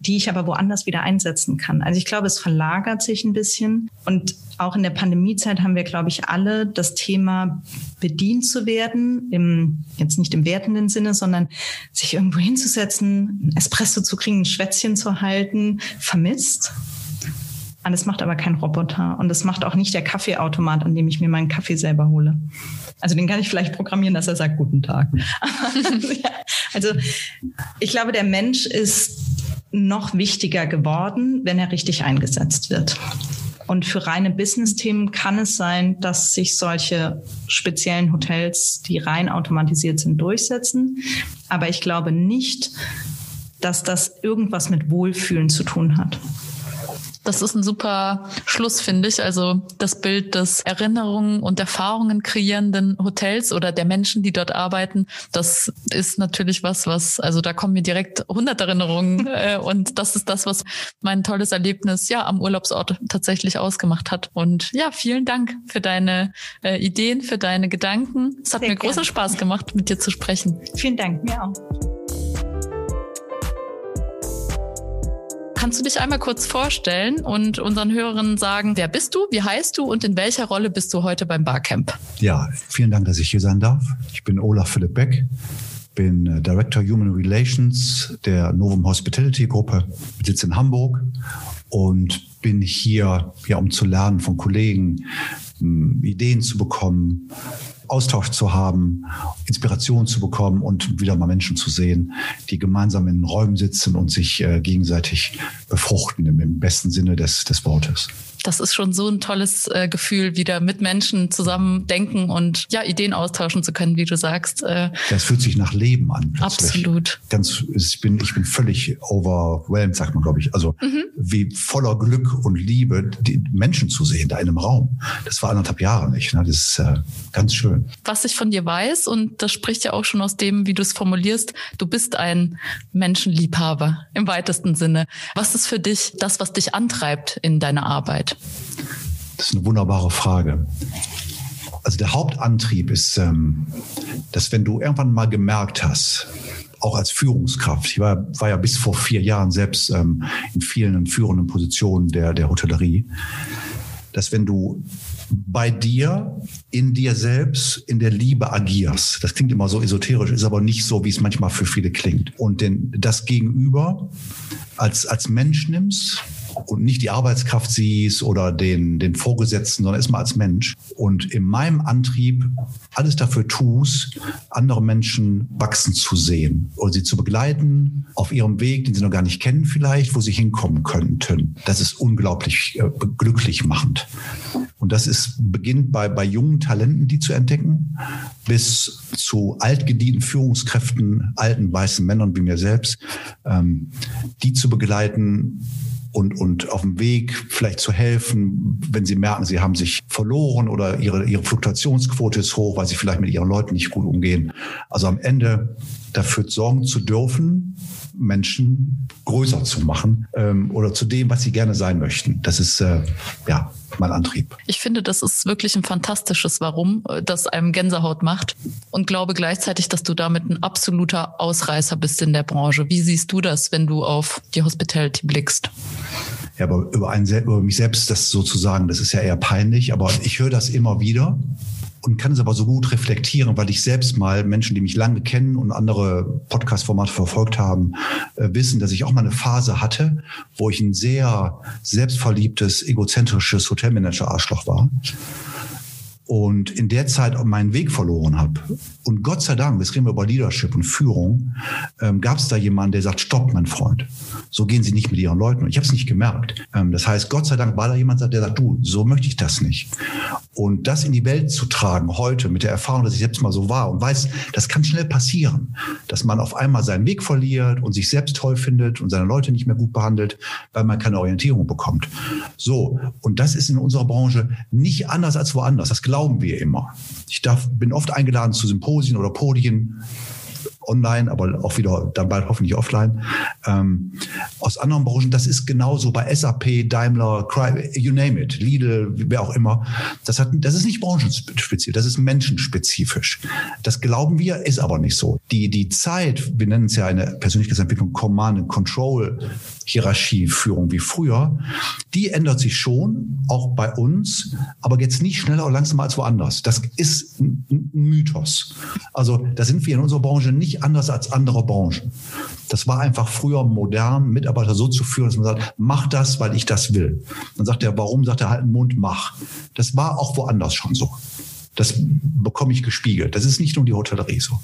die ich aber woanders wieder einsetzen kann. Also ich glaube, es verlagert sich ein bisschen und auch in der Pandemiezeit haben wir, glaube ich, alle das Thema bedient zu werden, im, jetzt nicht im wertenden Sinne, sondern sich irgendwo hinzusetzen, ein Espresso zu kriegen, ein Schwätzchen zu halten, vermisst. Und das macht aber kein Roboter. Und das macht auch nicht der Kaffeeautomat, an dem ich mir meinen Kaffee selber hole. Also den kann ich vielleicht programmieren, dass er sagt, guten Tag. *laughs* also ich glaube, der Mensch ist noch wichtiger geworden, wenn er richtig eingesetzt wird. Und für reine Business-Themen kann es sein, dass sich solche speziellen Hotels, die rein automatisiert sind, durchsetzen. Aber ich glaube nicht, dass das irgendwas mit Wohlfühlen zu tun hat. Das ist ein super Schluss, finde ich. Also das Bild des Erinnerungen und Erfahrungen kreierenden Hotels oder der Menschen, die dort arbeiten, das ist natürlich was, was, also da kommen mir direkt 100 Erinnerungen *laughs* äh, und das ist das, was mein tolles Erlebnis ja am Urlaubsort tatsächlich ausgemacht hat. Und ja, vielen Dank für deine äh, Ideen, für deine Gedanken. Es hat Sehr mir gern. großen Spaß gemacht, mit dir zu sprechen. Vielen Dank, mir auch. Kannst du dich einmal kurz vorstellen und unseren Hörern sagen, wer bist du, wie heißt du und in welcher Rolle bist du heute beim Barcamp? Ja, vielen Dank, dass ich hier sein darf. Ich bin Olaf Philipp Beck, bin äh, Director Human Relations der Novum Hospitality Gruppe, sitze in Hamburg und bin hier, ja, um zu lernen von Kollegen, Ideen zu bekommen, Austausch zu haben, Inspiration zu bekommen und wieder mal Menschen zu sehen, die gemeinsam in Räumen sitzen und sich äh, gegenseitig befruchten im, im besten Sinne des, des Wortes das ist schon so ein tolles äh, Gefühl, wieder mit Menschen zusammen denken und ja, Ideen austauschen zu können, wie du sagst. Äh, das fühlt sich nach Leben an. Plötzlich. Absolut. Ganz, ich bin, ich bin völlig overwhelmed, sagt man, glaube ich. Also mhm. wie voller Glück und Liebe, die Menschen zu sehen, da in einem Raum. Das war anderthalb Jahre nicht. Ne? Das ist äh, ganz schön. Was ich von dir weiß, und das spricht ja auch schon aus dem, wie du es formulierst, du bist ein Menschenliebhaber im weitesten Sinne. Was ist für dich das, was dich antreibt in deiner Arbeit? Das ist eine wunderbare Frage. Also der Hauptantrieb ist, ähm, dass wenn du irgendwann mal gemerkt hast, auch als Führungskraft, ich war, war ja bis vor vier Jahren selbst ähm, in vielen führenden Positionen der, der Hotellerie, dass wenn du bei dir, in dir selbst, in der Liebe agierst. Das klingt immer so esoterisch, ist aber nicht so, wie es manchmal für viele klingt. Und den, das Gegenüber als, als Mensch nimmst, und nicht die Arbeitskraft siehst oder den, den Vorgesetzten, sondern erstmal als Mensch. Und in meinem Antrieb alles dafür tust, andere Menschen wachsen zu sehen oder sie zu begleiten auf ihrem Weg, den sie noch gar nicht kennen vielleicht, wo sie hinkommen könnten. Das ist unglaublich äh, glücklich machend. Und das ist, beginnt bei, bei jungen Talenten, die zu entdecken, bis zu altgedienten Führungskräften, alten weißen Männern wie mir selbst, ähm, die zu begleiten, und, und auf dem Weg vielleicht zu helfen, wenn sie merken, sie haben sich verloren oder ihre, ihre Fluktuationsquote ist hoch, weil sie vielleicht mit ihren Leuten nicht gut umgehen. Also am Ende dafür sorgen zu dürfen, Menschen größer zu machen ähm, oder zu dem, was sie gerne sein möchten. Das ist äh, ja mein Antrieb. Ich finde, das ist wirklich ein fantastisches Warum, äh, das einem Gänsehaut macht und glaube gleichzeitig, dass du damit ein absoluter Ausreißer bist in der Branche. Wie siehst du das, wenn du auf die Hospitality blickst? Ja, aber über, einen, über mich selbst das sozusagen, das ist ja eher peinlich, aber ich höre das immer wieder und kann es aber so gut reflektieren, weil ich selbst mal Menschen, die mich lange kennen und andere Podcast-Formate verfolgt haben, äh, wissen, dass ich auch mal eine Phase hatte, wo ich ein sehr selbstverliebtes, egozentrisches Hotelmanager-Arschloch war und in der Zeit meinen Weg verloren habe. Und Gott sei Dank, jetzt reden wir über Leadership und Führung, ähm, gab es da jemanden, der sagt, stopp, mein Freund, so gehen Sie nicht mit Ihren Leuten. Und ich habe es nicht gemerkt. Ähm, das heißt, Gott sei Dank war da jemand, der sagt, du, so möchte ich das nicht. Und das in die Welt zu tragen heute mit der Erfahrung, dass ich selbst mal so war und weiß, das kann schnell passieren, dass man auf einmal seinen Weg verliert und sich selbst toll findet und seine Leute nicht mehr gut behandelt, weil man keine Orientierung bekommt. So, und das ist in unserer Branche nicht anders als woanders. Das glauben wir immer. Ich darf, bin oft eingeladen zu Symposien oder Podien online, aber auch wieder dann bald hoffentlich offline. Ähm, aus anderen Branchen, das ist genauso bei SAP, Daimler, you name it, Lidl, wer auch immer. Das, hat, das ist nicht branchenspezifisch, das ist menschenspezifisch. Das glauben wir, ist aber nicht so. Die, die Zeit, wir nennen es ja eine Persönlichkeitsentwicklung Command and Control Hierarchieführung wie früher, die ändert sich schon, auch bei uns, aber jetzt nicht schneller oder langsamer als woanders. Das ist ein Mythos. Also da sind wir in unserer Branche nicht anders als andere Branchen. Das war einfach früher modern, Mitarbeiter so zu führen, dass man sagt, mach das, weil ich das will. Dann sagt er, warum? Sagt er halt einen Mund, mach. Das war auch woanders schon so. Das bekomme ich gespiegelt. Das ist nicht nur die Hotellerie so.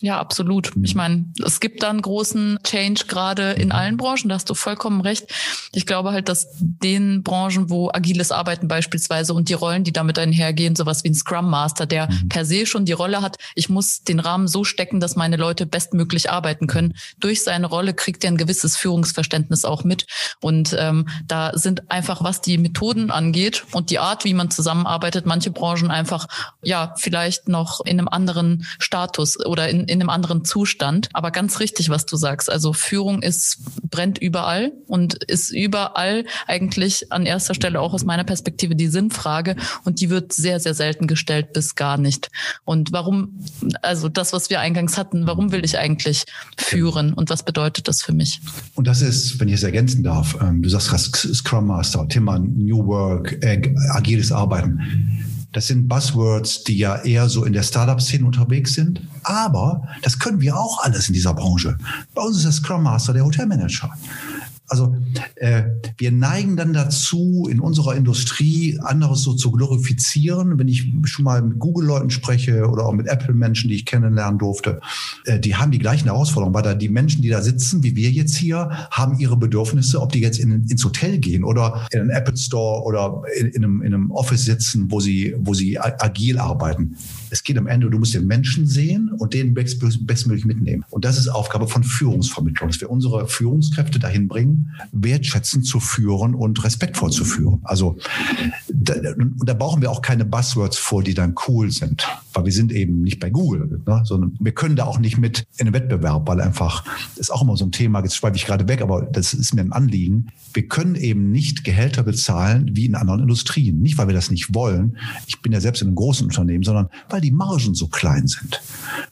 Ja, absolut. Ich meine, es gibt da einen großen Change gerade in allen Branchen, da hast du vollkommen recht. Ich glaube halt, dass den Branchen, wo agiles Arbeiten beispielsweise und die Rollen, die damit einhergehen, sowas wie ein Scrum Master, der mhm. per se schon die Rolle hat, ich muss den Rahmen so stecken, dass meine Leute bestmöglich arbeiten können. Durch seine Rolle kriegt er ein gewisses Führungsverständnis auch mit. Und ähm, da sind einfach, was die Methoden angeht und die Art, wie man zusammenarbeitet, manche Branchen einfach, ja, vielleicht noch in einem anderen Status oder in, in einem anderen Zustand. Aber ganz richtig, was du sagst. Also Führung ist, brennt überall und ist überall eigentlich an erster Stelle auch aus meiner Perspektive die Sinnfrage. Und die wird sehr, sehr selten gestellt bis gar nicht. Und warum, also das, was wir eingangs hatten, warum will ich eigentlich führen und was bedeutet das für mich? Und das ist, wenn ich es ergänzen darf, ähm, du sagst Scrum Master, Thema New Work, agiles Arbeiten das sind Buzzwords, die ja eher so in der Startup-Szene unterwegs sind. Aber das können wir auch alles in dieser Branche. Bei uns ist der Scrum Master der Hotelmanager. Also äh, wir neigen dann dazu, in unserer Industrie anderes so zu glorifizieren. Wenn ich schon mal mit Google-Leuten spreche oder auch mit Apple-Menschen, die ich kennenlernen durfte, äh, die haben die gleichen Herausforderungen, weil da die Menschen, die da sitzen, wie wir jetzt hier, haben ihre Bedürfnisse, ob die jetzt in, ins Hotel gehen oder in einen Apple Store oder in, in, einem, in einem Office sitzen, wo sie, wo sie agil arbeiten. Es geht am Ende, du musst den Menschen sehen und den bestmöglich mitnehmen. Und das ist Aufgabe von Führungsvermittlung, dass wir unsere Führungskräfte dahin bringen, wertschätzend zu führen und respektvoll zu führen. Also da, da brauchen wir auch keine Buzzwords vor, die dann cool sind, weil wir sind eben nicht bei Google, ne? sondern wir können da auch nicht mit in den Wettbewerb, weil einfach ist auch immer so ein Thema. Jetzt schweife ich gerade weg, aber das ist mir ein Anliegen. Wir können eben nicht Gehälter bezahlen wie in anderen Industrien, nicht weil wir das nicht wollen. Ich bin ja selbst in einem großen Unternehmen, sondern weil die Margen so klein sind.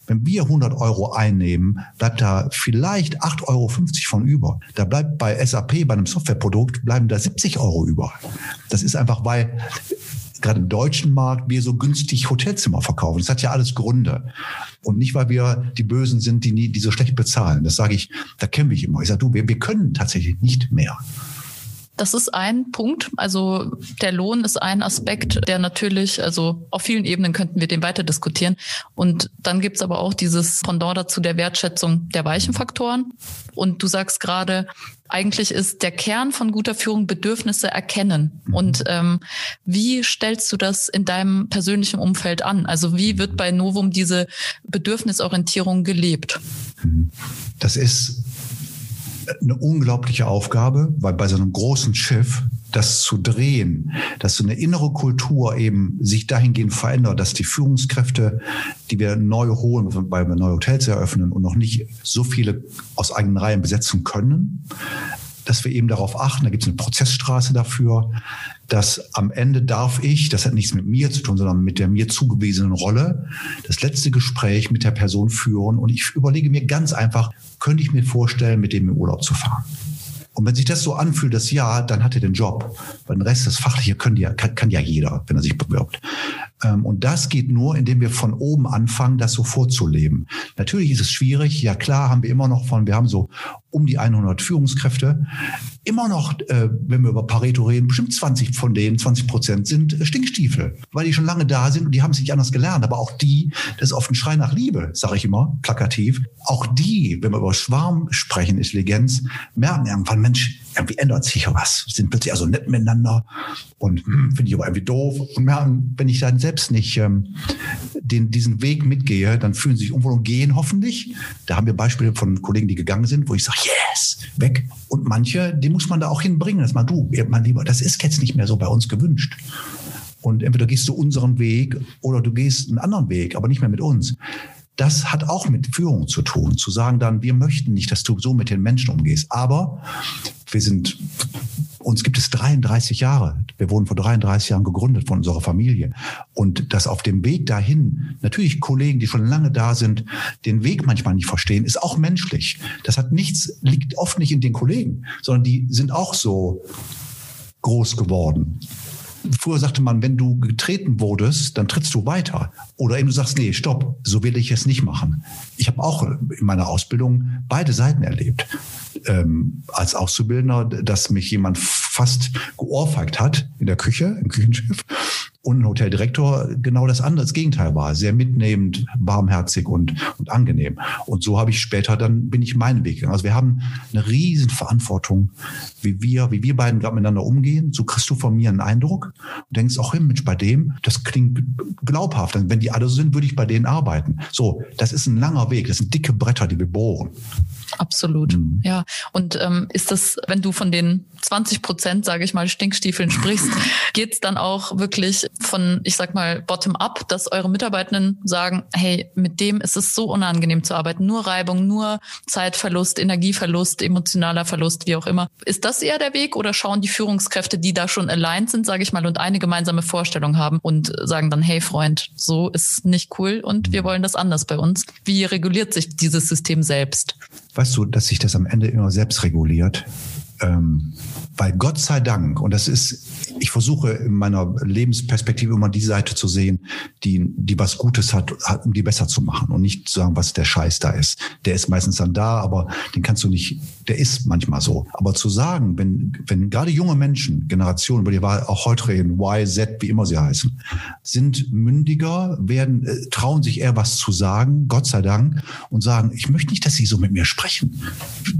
Wenn wir 100 Euro einnehmen, bleibt da vielleicht 8,50 Euro von über. Da bleibt bei SAP, bei einem Softwareprodukt, bleiben da 70 Euro über. Das ist einfach, weil gerade im deutschen Markt wir so günstig Hotelzimmer verkaufen. Das hat ja alles Gründe. Und nicht, weil wir die Bösen sind, die, nie, die so schlecht bezahlen. Das sage ich, da kämpfe ich immer. Ich sage, du, wir, wir können tatsächlich nicht mehr. Das ist ein Punkt. Also der Lohn ist ein Aspekt, der natürlich, also auf vielen Ebenen könnten wir den weiter diskutieren. Und dann gibt's aber auch dieses Pendant dazu der Wertschätzung der weichen Faktoren. Und du sagst gerade, eigentlich ist der Kern von guter Führung Bedürfnisse erkennen. Und ähm, wie stellst du das in deinem persönlichen Umfeld an? Also wie wird bei Novum diese Bedürfnisorientierung gelebt? Das ist eine unglaubliche Aufgabe, weil bei so einem großen Schiff das zu drehen, dass so eine innere Kultur eben sich dahingehend verändert, dass die Führungskräfte, die wir neu holen, weil wir neue Hotels eröffnen und noch nicht so viele aus eigenen Reihen besetzen können, dass wir eben darauf achten, da gibt es eine Prozessstraße dafür, dass am Ende darf ich, das hat nichts mit mir zu tun, sondern mit der mir zugewiesenen Rolle, das letzte Gespräch mit der Person führen und ich überlege mir ganz einfach, könnte ich mir vorstellen, mit dem in Urlaub zu fahren? Und wenn sich das so anfühlt, dass ja, dann hat er den Job. Weil den Rest, das Fachliche, können ja, kann, kann ja jeder, wenn er sich bewirbt. Ähm, und das geht nur, indem wir von oben anfangen, das so vorzuleben. Natürlich ist es schwierig. Ja, klar haben wir immer noch von, wir haben so um die 100 Führungskräfte. Immer noch, äh, wenn wir über Pareto reden, bestimmt 20 von denen, 20 Prozent sind äh, Stinkstiefel, weil die schon lange da sind und die haben es nicht anders gelernt. Aber auch die, das ist oft ein Schrei nach Liebe, sage ich immer, plakativ. Auch die, wenn wir über Schwarm sprechen, Intelligenz, merken irgendwann, Mensch, irgendwie ändert sich ja was, sind plötzlich also nett miteinander und hm, finde ich aber irgendwie doof und merken, wenn ich dann selbst nicht ähm, den, diesen Weg mitgehe, dann fühlen sie sich unwohl und gehen hoffentlich. Da haben wir Beispiele von Kollegen, die gegangen sind, wo ich sage, yes, weg. Und manche, die muss man da auch hinbringen, dass man, du, mein Lieber, das ist jetzt nicht mehr so bei uns gewünscht. Und entweder gehst du unseren Weg oder du gehst einen anderen Weg, aber nicht mehr mit uns das hat auch mit Führung zu tun, zu sagen dann, wir möchten nicht, dass du so mit den Menschen umgehst, aber wir sind Uns gibt es 33 Jahre. Wir wurden vor 33 Jahren gegründet von unserer Familie. Und dass auf dem Weg dahin natürlich Kollegen, die schon lange da sind, den Weg manchmal nicht verstehen, ist auch menschlich. Das hat nichts, liegt oft nicht in den Kollegen, sondern die sind auch so groß geworden. Früher sagte man, wenn du getreten wurdest, dann trittst du weiter. Oder eben du sagst, nee, stopp, so will ich es nicht machen. Ich habe auch in meiner Ausbildung beide Seiten erlebt. Ähm, als Auszubildender, dass mich jemand fast geohrfeigt hat in der Küche, im Küchenschiff und ein Hoteldirektor genau das andere, das Gegenteil war. Sehr mitnehmend, warmherzig und, und angenehm. Und so habe ich später, dann bin ich meinen Weg gegangen. Also wir haben eine riesen Verantwortung, wie wir, wie wir beiden gerade miteinander umgehen. So kriegst du von mir einen Eindruck und denkst auch, hey, Mensch, bei dem, das klingt glaubhaft. Wenn die alle so sind, würde ich bei denen arbeiten. So, das ist ein langer Weg. Das sind dicke Bretter, die wir bohren. Absolut. Mhm. Ja. Und ähm, ist das, wenn du von den 20 Prozent, sage ich mal, Stinkstiefeln *laughs* sprichst, geht es dann auch wirklich von, ich sag mal, bottom-up, dass eure Mitarbeitenden sagen, hey, mit dem ist es so unangenehm zu arbeiten. Nur Reibung, nur Zeitverlust, Energieverlust, emotionaler Verlust, wie auch immer. Ist das eher der Weg oder schauen die Führungskräfte, die da schon aligned sind, sage ich mal, und eine gemeinsame Vorstellung haben und sagen dann, hey Freund, so ist nicht cool und wir wollen das anders bei uns. Wie reguliert sich dieses System selbst? Weißt du, dass sich das am Ende immer selbst reguliert? Ähm, weil Gott sei Dank, und das ist, ich versuche in meiner Lebensperspektive immer die Seite zu sehen, die, die was Gutes hat, hat, um die besser zu machen und nicht zu sagen, was der Scheiß da ist. Der ist meistens dann da, aber den kannst du nicht, der ist manchmal so. Aber zu sagen, wenn, wenn gerade junge Menschen, Generationen, über die wir auch heute reden, Y, Z, wie immer sie heißen, sind mündiger, werden, äh, trauen sich eher was zu sagen, Gott sei Dank, und sagen, ich möchte nicht, dass sie so mit mir sprechen.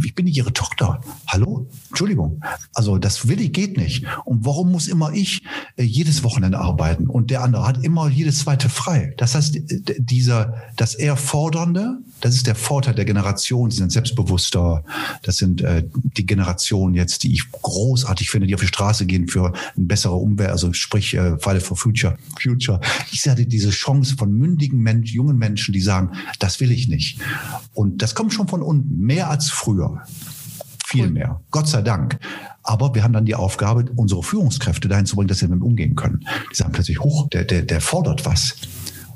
Ich bin nicht ihre Tochter. Hallo? Entschuldigung. Also das will ich, geht nicht. Und warum muss immer ich äh, jedes Wochenende arbeiten und der andere hat immer jedes zweite frei? Das heißt, dieser, das eher fordernde, das ist der Vorteil der Generation, die sind selbstbewusster. Das sind äh, die Generationen jetzt, die ich großartig finde, die auf die Straße gehen für eine bessere Umwelt, also sprich äh, Friday for Future. Future. Ich sehe diese Chance von mündigen Menschen, jungen Menschen, die sagen, das will ich nicht. Und das kommt schon von unten, mehr als früher viel mehr. Gott sei Dank. Aber wir haben dann die Aufgabe, unsere Führungskräfte dahin zu bringen, dass sie damit umgehen können. Die sagen plötzlich, hoch, der, der, der fordert was.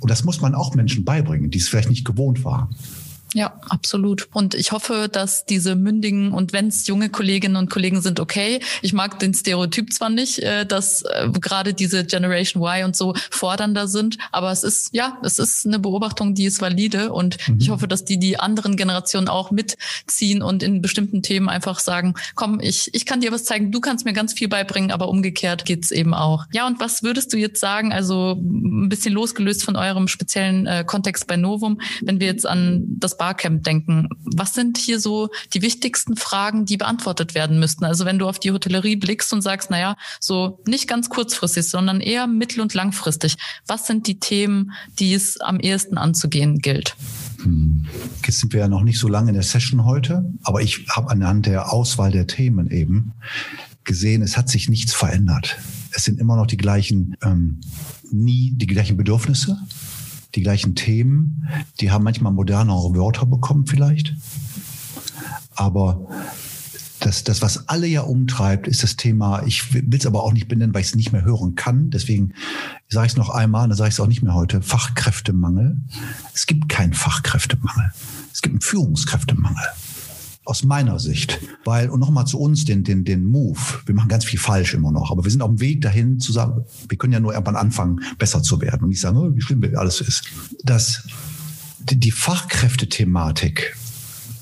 Und das muss man auch Menschen beibringen, die es vielleicht nicht gewohnt waren. Ja, absolut. Und ich hoffe, dass diese mündigen und wenn es junge Kolleginnen und Kollegen sind, okay. Ich mag den Stereotyp zwar nicht, äh, dass äh, gerade diese Generation Y und so fordernder sind, aber es ist ja, es ist eine Beobachtung, die ist valide und mhm. ich hoffe, dass die die anderen Generationen auch mitziehen und in bestimmten Themen einfach sagen, komm, ich ich kann dir was zeigen, du kannst mir ganz viel beibringen, aber umgekehrt geht's eben auch. Ja, und was würdest du jetzt sagen? Also ein bisschen losgelöst von eurem speziellen äh, Kontext bei Novum, wenn wir jetzt an das Barcamp denken. Was sind hier so die wichtigsten Fragen, die beantwortet werden müssten? Also wenn du auf die Hotellerie blickst und sagst, naja, so nicht ganz kurzfristig, sondern eher mittel- und langfristig. Was sind die Themen, die es am ehesten anzugehen gilt? Hm. Jetzt sind wir ja noch nicht so lange in der Session heute, aber ich habe anhand der Auswahl der Themen eben gesehen, es hat sich nichts verändert. Es sind immer noch die gleichen, ähm, nie die gleichen Bedürfnisse, die gleichen Themen. Die haben manchmal modernere Wörter bekommen vielleicht. Aber das, das, was alle ja umtreibt, ist das Thema, ich will es aber auch nicht benennen, weil ich es nicht mehr hören kann. Deswegen sage ich es noch einmal, dann sage ich es auch nicht mehr heute. Fachkräftemangel. Es gibt keinen Fachkräftemangel. Es gibt einen Führungskräftemangel aus meiner Sicht. Weil, und nochmal zu uns, den, den, den Move, wir machen ganz viel falsch immer noch, aber wir sind auf dem Weg dahin zu sagen, wir können ja nur irgendwann anfangen, besser zu werden und nicht sagen, oh, wie schlimm alles ist. Dass die Fachkräftethematik,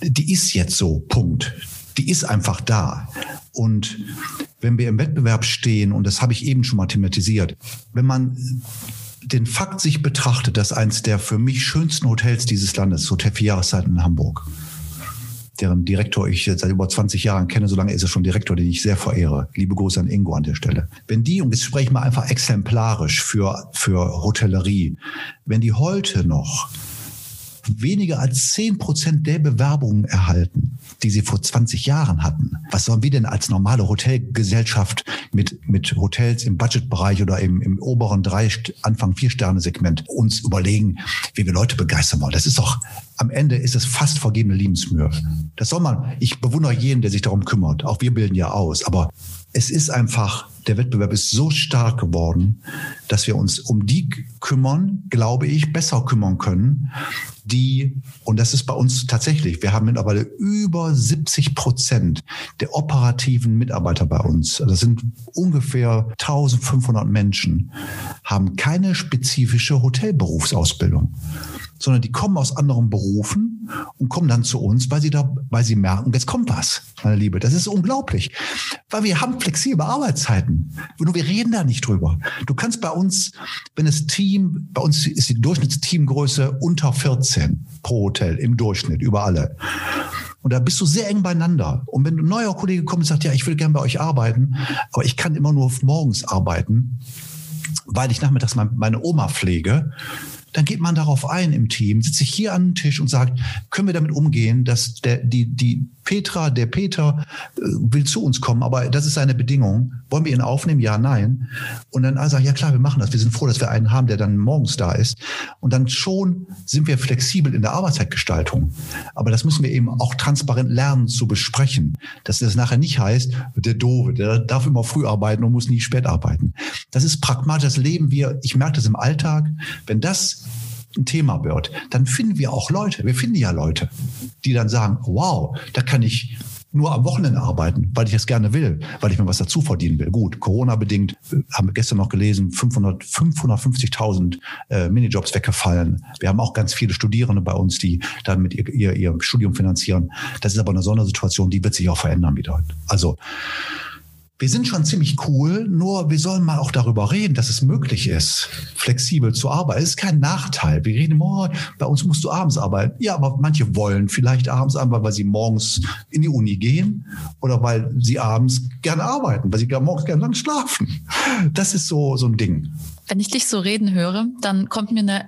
die ist jetzt so, Punkt. Die ist einfach da. Und wenn wir im Wettbewerb stehen, und das habe ich eben schon mal thematisiert, wenn man den Fakt sich betrachtet, dass eins der für mich schönsten Hotels dieses Landes, Hotel Vier Jahreszeiten in Hamburg, deren Direktor ich seit über 20 Jahren kenne, so lange ist er schon Direktor, den ich sehr verehre. Liebe Grüße an Ingo an der Stelle. Wenn die, und jetzt spreche ich mal einfach exemplarisch für, für Hotellerie, wenn die heute noch weniger als zehn Prozent der Bewerbungen erhalten, die sie vor 20 Jahren hatten. Was sollen wir denn als normale Hotelgesellschaft mit, mit Hotels im Budgetbereich oder im, im oberen drei, Anfang vier Sterne Segment uns überlegen, wie wir Leute begeistern wollen? Das ist doch, am Ende ist es fast vergebene Liebensmühe. Das soll man, ich bewundere jeden, der sich darum kümmert. Auch wir bilden ja aus, aber es ist einfach, der Wettbewerb ist so stark geworden, dass wir uns um die kümmern, glaube ich, besser kümmern können, die, und das ist bei uns tatsächlich, wir haben mittlerweile über 70 Prozent der operativen Mitarbeiter bei uns, also das sind ungefähr 1500 Menschen, haben keine spezifische Hotelberufsausbildung sondern die kommen aus anderen Berufen und kommen dann zu uns, weil sie da, weil sie merken, jetzt kommt was, meine Liebe. Das ist unglaublich. Weil wir haben flexible Arbeitszeiten. Nur wir reden da nicht drüber. Du kannst bei uns, wenn das Team, bei uns ist die Durchschnittsteamgröße unter 14 pro Hotel im Durchschnitt, über alle. Und da bist du sehr eng beieinander. Und wenn ein neuer Kollege kommt und sagt, ja, ich will gerne bei euch arbeiten, aber ich kann immer nur morgens arbeiten, weil ich nachmittags meine Oma pflege, dann geht man darauf ein im Team, sitzt sich hier an den Tisch und sagt, können wir damit umgehen, dass der, die, die Petra, der Peter äh, will zu uns kommen, aber das ist seine Bedingung. Wollen wir ihn aufnehmen? Ja, nein. Und dann also, ja klar, wir machen das. Wir sind froh, dass wir einen haben, der dann morgens da ist. Und dann schon sind wir flexibel in der Arbeitszeitgestaltung. Aber das müssen wir eben auch transparent lernen zu besprechen. Dass das nachher nicht heißt, der Dove, der darf immer früh arbeiten und muss nie spät arbeiten. Das ist pragmatisch. Das leben wir. Ich merke das im Alltag. Wenn das ein Thema wird, dann finden wir auch Leute. Wir finden ja Leute, die dann sagen, wow, da kann ich nur am Wochenende arbeiten, weil ich das gerne will, weil ich mir was dazu verdienen will. Gut, Corona-bedingt, äh, haben wir gestern noch gelesen, 500, 550.000 äh, Minijobs weggefallen. Wir haben auch ganz viele Studierende bei uns, die damit ihr, ihr, ihr Studium finanzieren. Das ist aber eine Sondersituation, die wird sich auch verändern wieder. Also wir sind schon ziemlich cool, nur wir sollen mal auch darüber reden, dass es möglich ist, flexibel zu arbeiten. Es ist kein Nachteil. Wir reden immer, oh, bei uns musst du abends arbeiten. Ja, aber manche wollen vielleicht abends arbeiten, weil sie morgens in die Uni gehen oder weil sie abends gerne arbeiten, weil sie morgens gerne lang schlafen. Das ist so, so ein Ding. Wenn ich dich so reden höre, dann kommt mir eine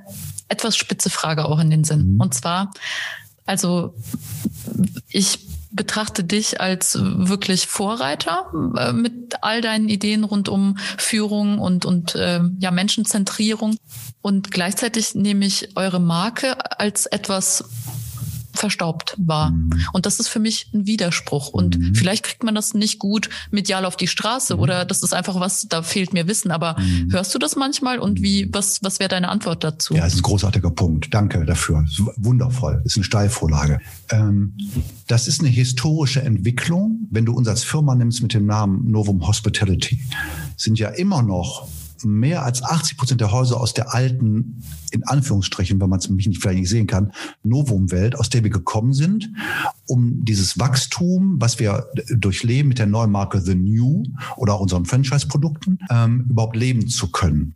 etwas spitze Frage auch in den Sinn. Mhm. Und zwar, also ich betrachte dich als wirklich Vorreiter äh, mit all deinen Ideen rund um Führung und, und äh, ja, Menschenzentrierung. Und gleichzeitig nehme ich eure Marke als etwas verstaubt war. Mhm. Und das ist für mich ein Widerspruch. Und mhm. vielleicht kriegt man das nicht gut medial auf die Straße mhm. oder das ist einfach was, da fehlt mir Wissen. Aber mhm. hörst du das manchmal und wie, was, was wäre deine Antwort dazu? Ja, es ist ein großartiger Punkt. Danke dafür. wundervoll. Das ist eine Steilvorlage. Ähm, das ist eine historische Entwicklung. Wenn du uns als Firma nimmst mit dem Namen Novum Hospitality, sind ja immer noch mehr als 80 Prozent der Häuser aus der alten, in Anführungsstrichen, wenn man es mich nicht vielleicht nicht sehen kann, Novum-Welt, aus der wir gekommen sind, um dieses Wachstum, was wir durchleben mit der neuen Marke The New oder auch unseren Franchise-Produkten, ähm, überhaupt leben zu können.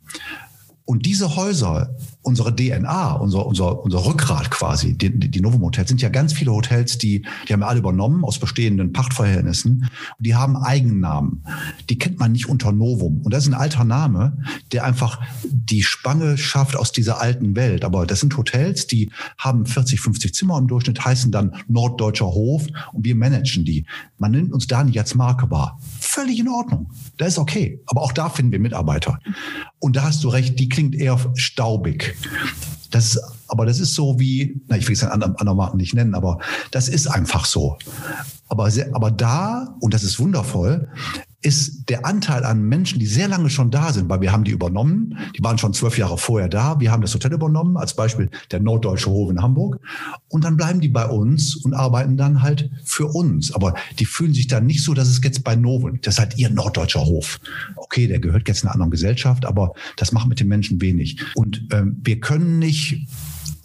Und diese Häuser, unsere DNA, unser, unser, unser Rückgrat quasi, die, die Novum Hotels, sind ja ganz viele Hotels, die, die haben wir alle übernommen aus bestehenden Pachtverhältnissen. Und die haben Eigennamen. Die kennt man nicht unter Novum. Und das ist ein alter Name, der einfach die Spange schafft aus dieser alten Welt. Aber das sind Hotels, die haben 40, 50 Zimmer im Durchschnitt, heißen dann Norddeutscher Hof und wir managen die. Man nimmt uns da nicht als Marke wahr. Völlig in Ordnung. Das ist okay. Aber auch da finden wir Mitarbeiter. Und da hast du recht, die klingt eher staubig. Das, aber das ist so wie, na, ich will es an anderen, Marken nicht nennen, aber das ist einfach so. Aber, aber da, und das ist wundervoll, ist der Anteil an Menschen, die sehr lange schon da sind, weil wir haben die übernommen, die waren schon zwölf Jahre vorher da, wir haben das Hotel übernommen, als Beispiel der Norddeutsche Hof in Hamburg, und dann bleiben die bei uns und arbeiten dann halt für uns. Aber die fühlen sich dann nicht so, dass es jetzt bei Novo, das ist halt ihr Norddeutscher Hof. Okay, der gehört jetzt einer anderen Gesellschaft, aber das macht mit den Menschen wenig. Und ähm, wir können nicht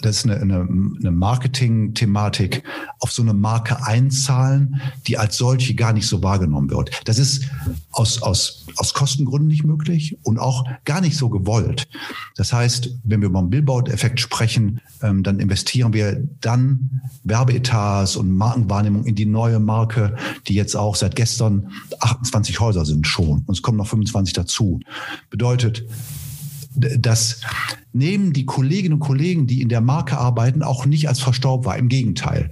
das ist eine, eine, eine Marketing-Thematik, auf so eine Marke einzahlen, die als solche gar nicht so wahrgenommen wird. Das ist aus, aus, aus Kostengründen nicht möglich und auch gar nicht so gewollt. Das heißt, wenn wir über einen Billboard-Effekt sprechen, ähm, dann investieren wir dann Werbeetats und Markenwahrnehmung in die neue Marke, die jetzt auch seit gestern 28 Häuser sind schon. Und es kommen noch 25 dazu. Bedeutet, das nehmen die Kolleginnen und Kollegen, die in der Marke arbeiten, auch nicht als verstaubt wahr. Im Gegenteil.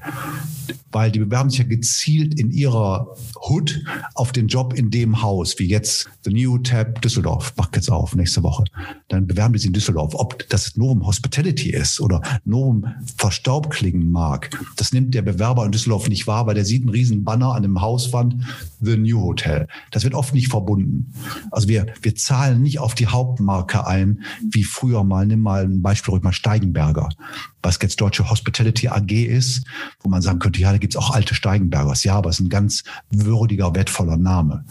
Weil die bewerben sich ja gezielt in ihrer Hood auf den Job in dem Haus, wie jetzt The New Tab Düsseldorf macht jetzt auf nächste Woche. Dann bewerben die sich in Düsseldorf. Ob das Novum Hospitality ist oder Novum verstaubt klingen mag, das nimmt der Bewerber in Düsseldorf nicht wahr, weil der sieht einen riesen Banner an dem Hauswand The New Hotel. Das wird oft nicht verbunden. Also wir, wir zahlen nicht auf die Hauptmarke ein, wie früher mal, nimm mal ein Beispiel ruhig mal Steigenberger, was jetzt Deutsche Hospitality AG ist, wo man sagen könnte, ja, gibt's auch alte Steigenbergers. Ja, aber es ist ein ganz würdiger, wertvoller Name.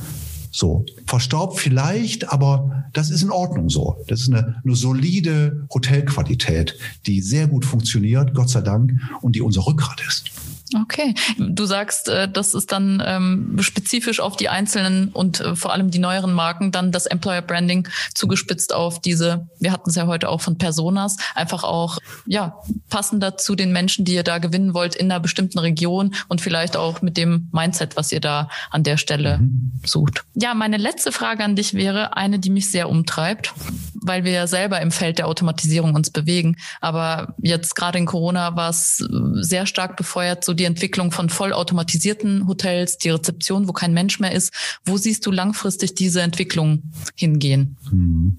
So, verstaubt vielleicht, aber das ist in Ordnung so. Das ist eine, eine solide Hotelqualität, die sehr gut funktioniert, Gott sei Dank, und die unser Rückgrat ist. Okay, du sagst, äh, das ist dann ähm, spezifisch auf die einzelnen und äh, vor allem die neueren Marken dann das Employer Branding zugespitzt auf diese, wir hatten es ja heute auch von Personas, einfach auch ja passender zu den Menschen, die ihr da gewinnen wollt in einer bestimmten Region und vielleicht auch mit dem Mindset, was ihr da an der Stelle mhm. sucht. Ja, meine letzte Frage an dich wäre eine, die mich sehr umtreibt, weil wir ja selber im Feld der Automatisierung uns bewegen, aber jetzt gerade in Corona war es äh, sehr stark befeuert so die die Entwicklung von vollautomatisierten Hotels, die Rezeption, wo kein Mensch mehr ist. Wo siehst du langfristig diese Entwicklung hingehen? Mhm.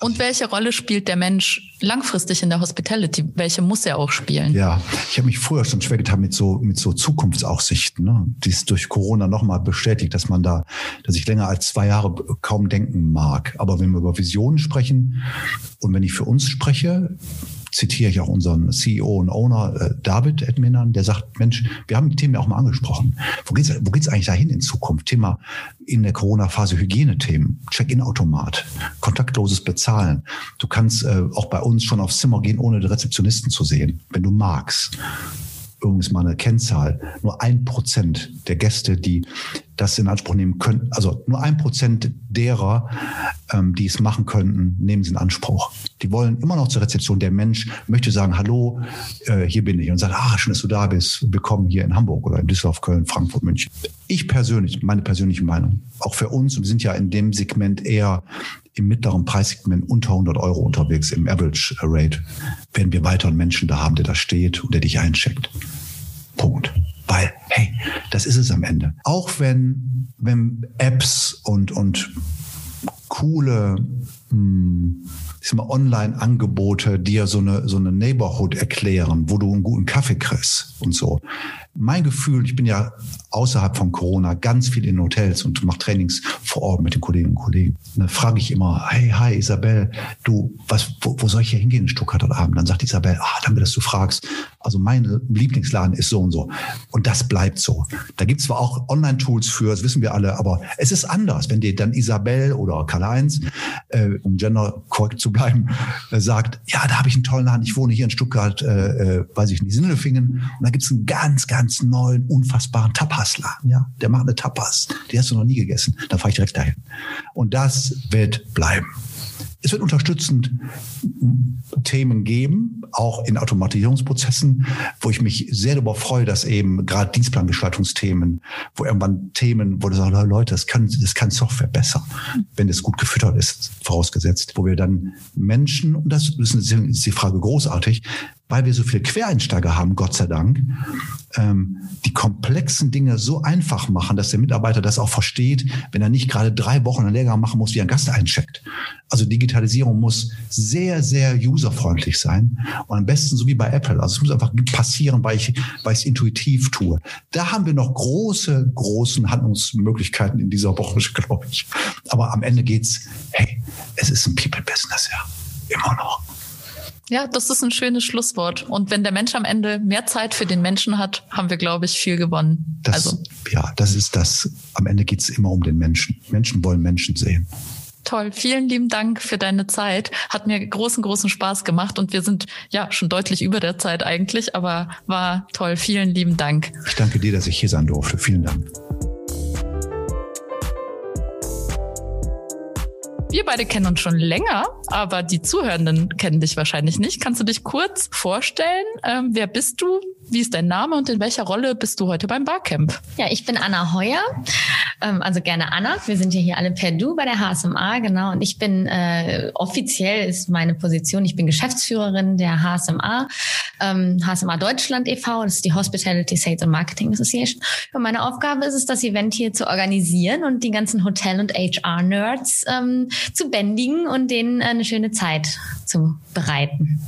Und welche Rolle spielt der Mensch langfristig in der Hospitality? Welche muss er auch spielen? Ja, ich habe mich früher schon schwer getan mit so mit so Zukunftsaussichten. Ne? Die ist durch Corona nochmal bestätigt, dass man da, dass ich länger als zwei Jahre kaum denken mag. Aber wenn wir über Visionen sprechen und wenn ich für uns spreche, zitiere ich auch unseren CEO und Owner äh, David Edminan, der sagt, Mensch, wir haben die Themen ja auch mal angesprochen. Wo geht's, wo geht's eigentlich dahin in Zukunft? Thema in der Corona-Phase Hygienethemen, Check-in-Automat, kontaktloses Bezahlen. Du kannst äh, auch bei uns schon aufs Zimmer gehen, ohne den Rezeptionisten zu sehen, wenn du magst übrigens mal eine Kennzahl. Nur ein Prozent der Gäste, die das in Anspruch nehmen können, also nur ein Prozent derer, ähm, die es machen könnten, nehmen sie in Anspruch. Die wollen immer noch zur Rezeption. Der Mensch möchte sagen, hallo, äh, hier bin ich und sagt, ah, schön, dass du da bist. Willkommen hier in Hamburg oder in Düsseldorf, Köln, Frankfurt, München. Ich persönlich, meine persönliche Meinung, auch für uns, und wir sind ja in dem Segment eher im mittleren Preissegment unter 100 Euro unterwegs, im Average Rate, werden wir weiter einen Menschen da haben, der da steht und der dich eincheckt. Punkt. Weil, hey, das ist es am Ende. Auch wenn, wenn Apps und, und coole hm, Online-Angebote dir so eine, so eine Neighborhood erklären, wo du einen guten Kaffee kriegst und so mein Gefühl, ich bin ja außerhalb von Corona ganz viel in Hotels und mache Trainings vor Ort mit den Kolleginnen und Kollegen. Und dann frage ich immer, hey, hi Isabel, du, was, wo, wo soll ich hier hingehen in Stuttgart heute Abend? Dann sagt Isabel, ah, danke, dass du fragst. Also mein Lieblingsladen ist so und so. Und das bleibt so. Da gibt es zwar auch Online-Tools für, das wissen wir alle, aber es ist anders, wenn dir dann Isabel oder Karl-Heinz, äh, um gender korrekt zu bleiben, äh, sagt, ja, da habe ich einen tollen Laden, ich wohne hier in Stuttgart, äh, äh, weiß ich nicht, Sinnelfingen. Und da gibt es einen ganz, ganz neuen, unfassbaren Tapasladen. Ja, der macht eine Tapas. Die hast du noch nie gegessen. Da fahre ich direkt dahin. Und das wird bleiben. Es wird unterstützend Themen geben, auch in Automatisierungsprozessen, wo ich mich sehr darüber freue, dass eben gerade Dienstplangestaltungsthemen, wo irgendwann Themen, wo du sagst, Leute, das kann, das kann Software besser, wenn es gut gefüttert ist, vorausgesetzt, wo wir dann Menschen, und das ist die Frage großartig, weil wir so viele Quereinsteiger haben, Gott sei Dank, ähm, die komplexen Dinge so einfach machen, dass der Mitarbeiter das auch versteht, wenn er nicht gerade drei Wochen einen Lehrgang machen muss, wie ein Gast eincheckt. Also Digitalisierung muss sehr, sehr userfreundlich sein und am besten so wie bei Apple. Also es muss einfach passieren, weil ich, weil ich es intuitiv tue. Da haben wir noch große, großen Handlungsmöglichkeiten in dieser Branche, *laughs* glaube ich. Aber am Ende geht's, hey, es ist ein People-Business, ja. Immer noch. Ja, das ist ein schönes Schlusswort. Und wenn der Mensch am Ende mehr Zeit für den Menschen hat, haben wir, glaube ich, viel gewonnen. Das, also. Ja, das ist das. Am Ende geht es immer um den Menschen. Menschen wollen Menschen sehen. Toll. Vielen lieben Dank für deine Zeit. Hat mir großen, großen Spaß gemacht und wir sind ja schon deutlich über der Zeit eigentlich, aber war toll. Vielen lieben Dank. Ich danke dir, dass ich hier sein durfte. Vielen Dank. Wir beide kennen uns schon länger, aber die Zuhörenden kennen dich wahrscheinlich nicht. Kannst du dich kurz vorstellen? Ähm, wer bist du? Wie ist dein Name und in welcher Rolle bist du heute beim Barcamp? Ja, ich bin Anna Heuer. Ähm, also gerne Anna. Wir sind ja hier alle per Du bei der HSMA, genau. Und ich bin äh, offiziell ist meine Position, ich bin Geschäftsführerin der HSMA, ähm, HSMA Deutschland e.V., das ist die Hospitality Sales and Marketing Association. Und meine Aufgabe ist es, das Event hier zu organisieren und die ganzen Hotel- und HR-Nerds ähm, zu bändigen und denen eine schöne Zeit zu bereiten.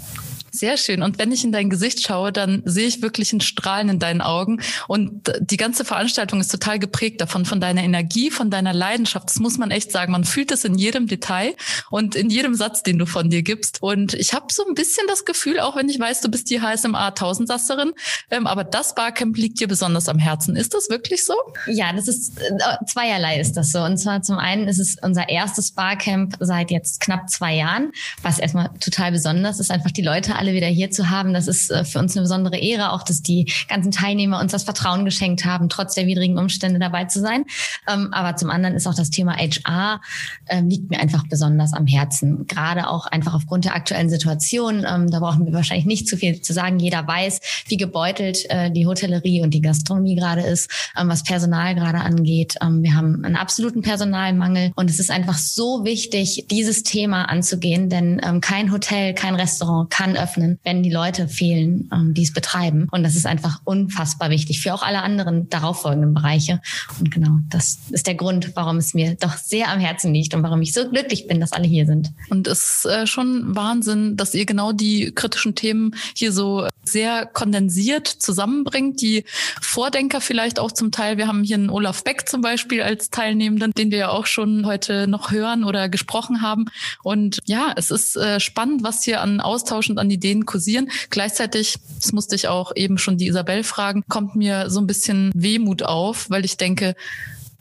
Sehr schön. Und wenn ich in dein Gesicht schaue, dann sehe ich wirklich ein Strahlen in deinen Augen. Und die ganze Veranstaltung ist total geprägt davon, von deiner Energie, von deiner Leidenschaft. Das muss man echt sagen. Man fühlt es in jedem Detail und in jedem Satz, den du von dir gibst. Und ich habe so ein bisschen das Gefühl, auch wenn ich weiß, du bist die HSMA Tausendsasserin, ähm, aber das Barcamp liegt dir besonders am Herzen. Ist das wirklich so? Ja, das ist äh, zweierlei ist das so. Und zwar zum einen ist es unser erstes Barcamp seit jetzt knapp zwei Jahren, was erstmal total besonders ist, einfach die Leute alle wieder hier zu haben. Das ist äh, für uns eine besondere Ehre, auch dass die ganzen Teilnehmer uns das Vertrauen geschenkt haben, trotz der widrigen Umstände dabei zu sein. Ähm, aber zum anderen ist auch das Thema HR ähm, liegt mir einfach besonders am Herzen. Gerade auch einfach aufgrund der aktuellen Situation. Ähm, da brauchen wir wahrscheinlich nicht zu viel zu sagen. Jeder weiß, wie gebeutelt äh, die Hotellerie und die Gastronomie gerade ist, was Personal gerade angeht. Wir haben einen absoluten Personalmangel und es ist einfach so wichtig, dieses Thema anzugehen, denn kein Hotel, kein Restaurant kann öffnen öffnen, wenn die Leute fehlen, ähm, die es betreiben. Und das ist einfach unfassbar wichtig für auch alle anderen darauffolgenden Bereiche. Und genau, das ist der Grund, warum es mir doch sehr am Herzen liegt und warum ich so glücklich bin, dass alle hier sind. Und es ist äh, schon Wahnsinn, dass ihr genau die kritischen Themen hier so sehr kondensiert zusammenbringt. Die Vordenker vielleicht auch zum Teil. Wir haben hier einen Olaf Beck zum Beispiel als Teilnehmenden, den wir ja auch schon heute noch hören oder gesprochen haben. Und ja, es ist äh, spannend, was hier an Austausch und an Ideen Ideen kursieren. Gleichzeitig, das musste ich auch eben schon die Isabel fragen, kommt mir so ein bisschen Wehmut auf, weil ich denke,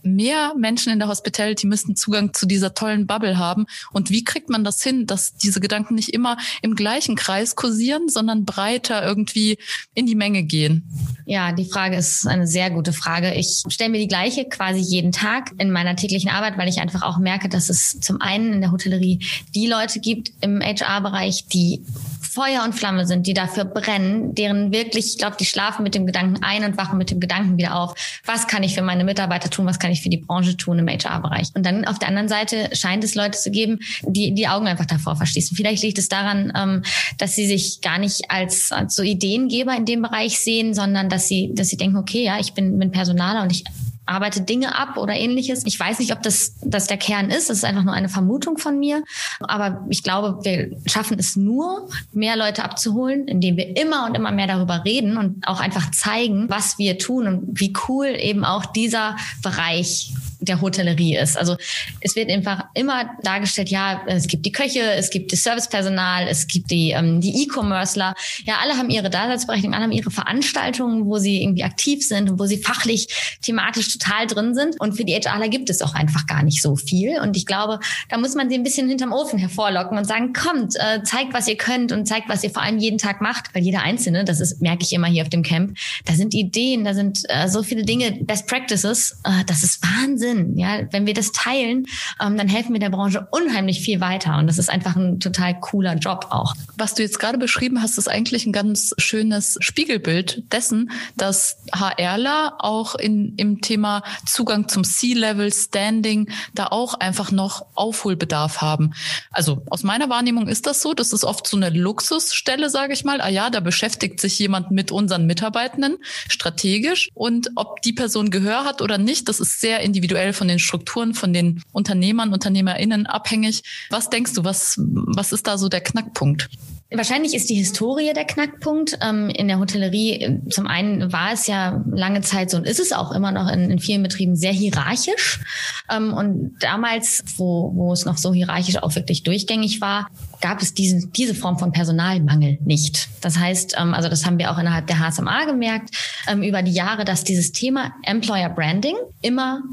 mehr Menschen in der Hospitality müssten Zugang zu dieser tollen Bubble haben. Und wie kriegt man das hin, dass diese Gedanken nicht immer im gleichen Kreis kursieren, sondern breiter irgendwie in die Menge gehen? Ja, die Frage ist eine sehr gute Frage. Ich stelle mir die gleiche quasi jeden Tag in meiner täglichen Arbeit, weil ich einfach auch merke, dass es zum einen in der Hotellerie die Leute gibt im HR-Bereich, die Feuer und Flamme sind, die dafür brennen, deren wirklich, ich glaube, die schlafen mit dem Gedanken ein und wachen mit dem Gedanken wieder auf. Was kann ich für meine Mitarbeiter tun? Was kann ich für die Branche tun im HR-Bereich? Und dann auf der anderen Seite scheint es Leute zu geben, die die Augen einfach davor verschließen. Vielleicht liegt es daran, ähm, dass sie sich gar nicht als, als so Ideengeber in dem Bereich sehen, sondern dass sie, dass sie denken, okay, ja, ich bin, bin Personaler und ich arbeite Dinge ab oder ähnliches. Ich weiß nicht, ob das, das der Kern ist. Das ist einfach nur eine Vermutung von mir. Aber ich glaube, wir schaffen es nur, mehr Leute abzuholen, indem wir immer und immer mehr darüber reden und auch einfach zeigen, was wir tun und wie cool eben auch dieser Bereich der Hotellerie ist. Also es wird einfach immer dargestellt, ja, es gibt die Köche, es gibt das Servicepersonal, es gibt die ähm, die E-Commercer. Ja, alle haben ihre Daseinsberechtigung, alle haben ihre Veranstaltungen, wo sie irgendwie aktiv sind und wo sie fachlich, thematisch total drin sind. Und für die HRler gibt es auch einfach gar nicht so viel. Und ich glaube, da muss man sie ein bisschen hinterm Ofen hervorlocken und sagen, kommt, äh, zeigt, was ihr könnt und zeigt, was ihr vor allem jeden Tag macht. Weil jeder Einzelne, das ist, merke ich immer hier auf dem Camp, da sind Ideen, da sind äh, so viele Dinge, Best Practices, äh, das ist Wahnsinn Sinn. Ja, wenn wir das teilen, ähm, dann helfen wir der Branche unheimlich viel weiter. Und das ist einfach ein total cooler Job auch. Was du jetzt gerade beschrieben hast, ist eigentlich ein ganz schönes Spiegelbild dessen, dass HRler auch in, im Thema Zugang zum C-Level, Standing, da auch einfach noch Aufholbedarf haben. Also aus meiner Wahrnehmung ist das so. Das ist oft so eine Luxusstelle, sage ich mal. Ah ja, da beschäftigt sich jemand mit unseren Mitarbeitenden strategisch. Und ob die Person Gehör hat oder nicht, das ist sehr individuell individuell von den Strukturen, von den Unternehmern, UnternehmerInnen abhängig. Was denkst du, was, was ist da so der Knackpunkt? Wahrscheinlich ist die Historie der Knackpunkt. Ähm, in der Hotellerie, zum einen war es ja lange Zeit so und ist es auch immer noch in, in vielen Betrieben sehr hierarchisch. Ähm, und damals, wo, wo es noch so hierarchisch auch wirklich durchgängig war, gab es diesen, diese Form von Personalmangel nicht. Das heißt, ähm, also das haben wir auch innerhalb der HSMA gemerkt, über die Jahre, dass dieses Thema Employer Branding immer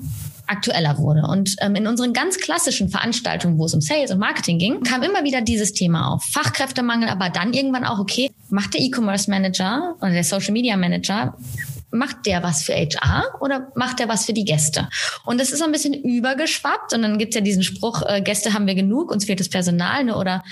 aktueller wurde. Und ähm, in unseren ganz klassischen Veranstaltungen, wo es um Sales und Marketing ging, kam immer wieder dieses Thema auf. Fachkräftemangel, aber dann irgendwann auch, okay, macht der E-Commerce Manager oder der Social Media Manager macht der was für HR oder macht der was für die Gäste? Und das ist so ein bisschen übergeschwappt und dann gibt's ja diesen Spruch, äh, Gäste haben wir genug, uns fehlt das Personal ne, oder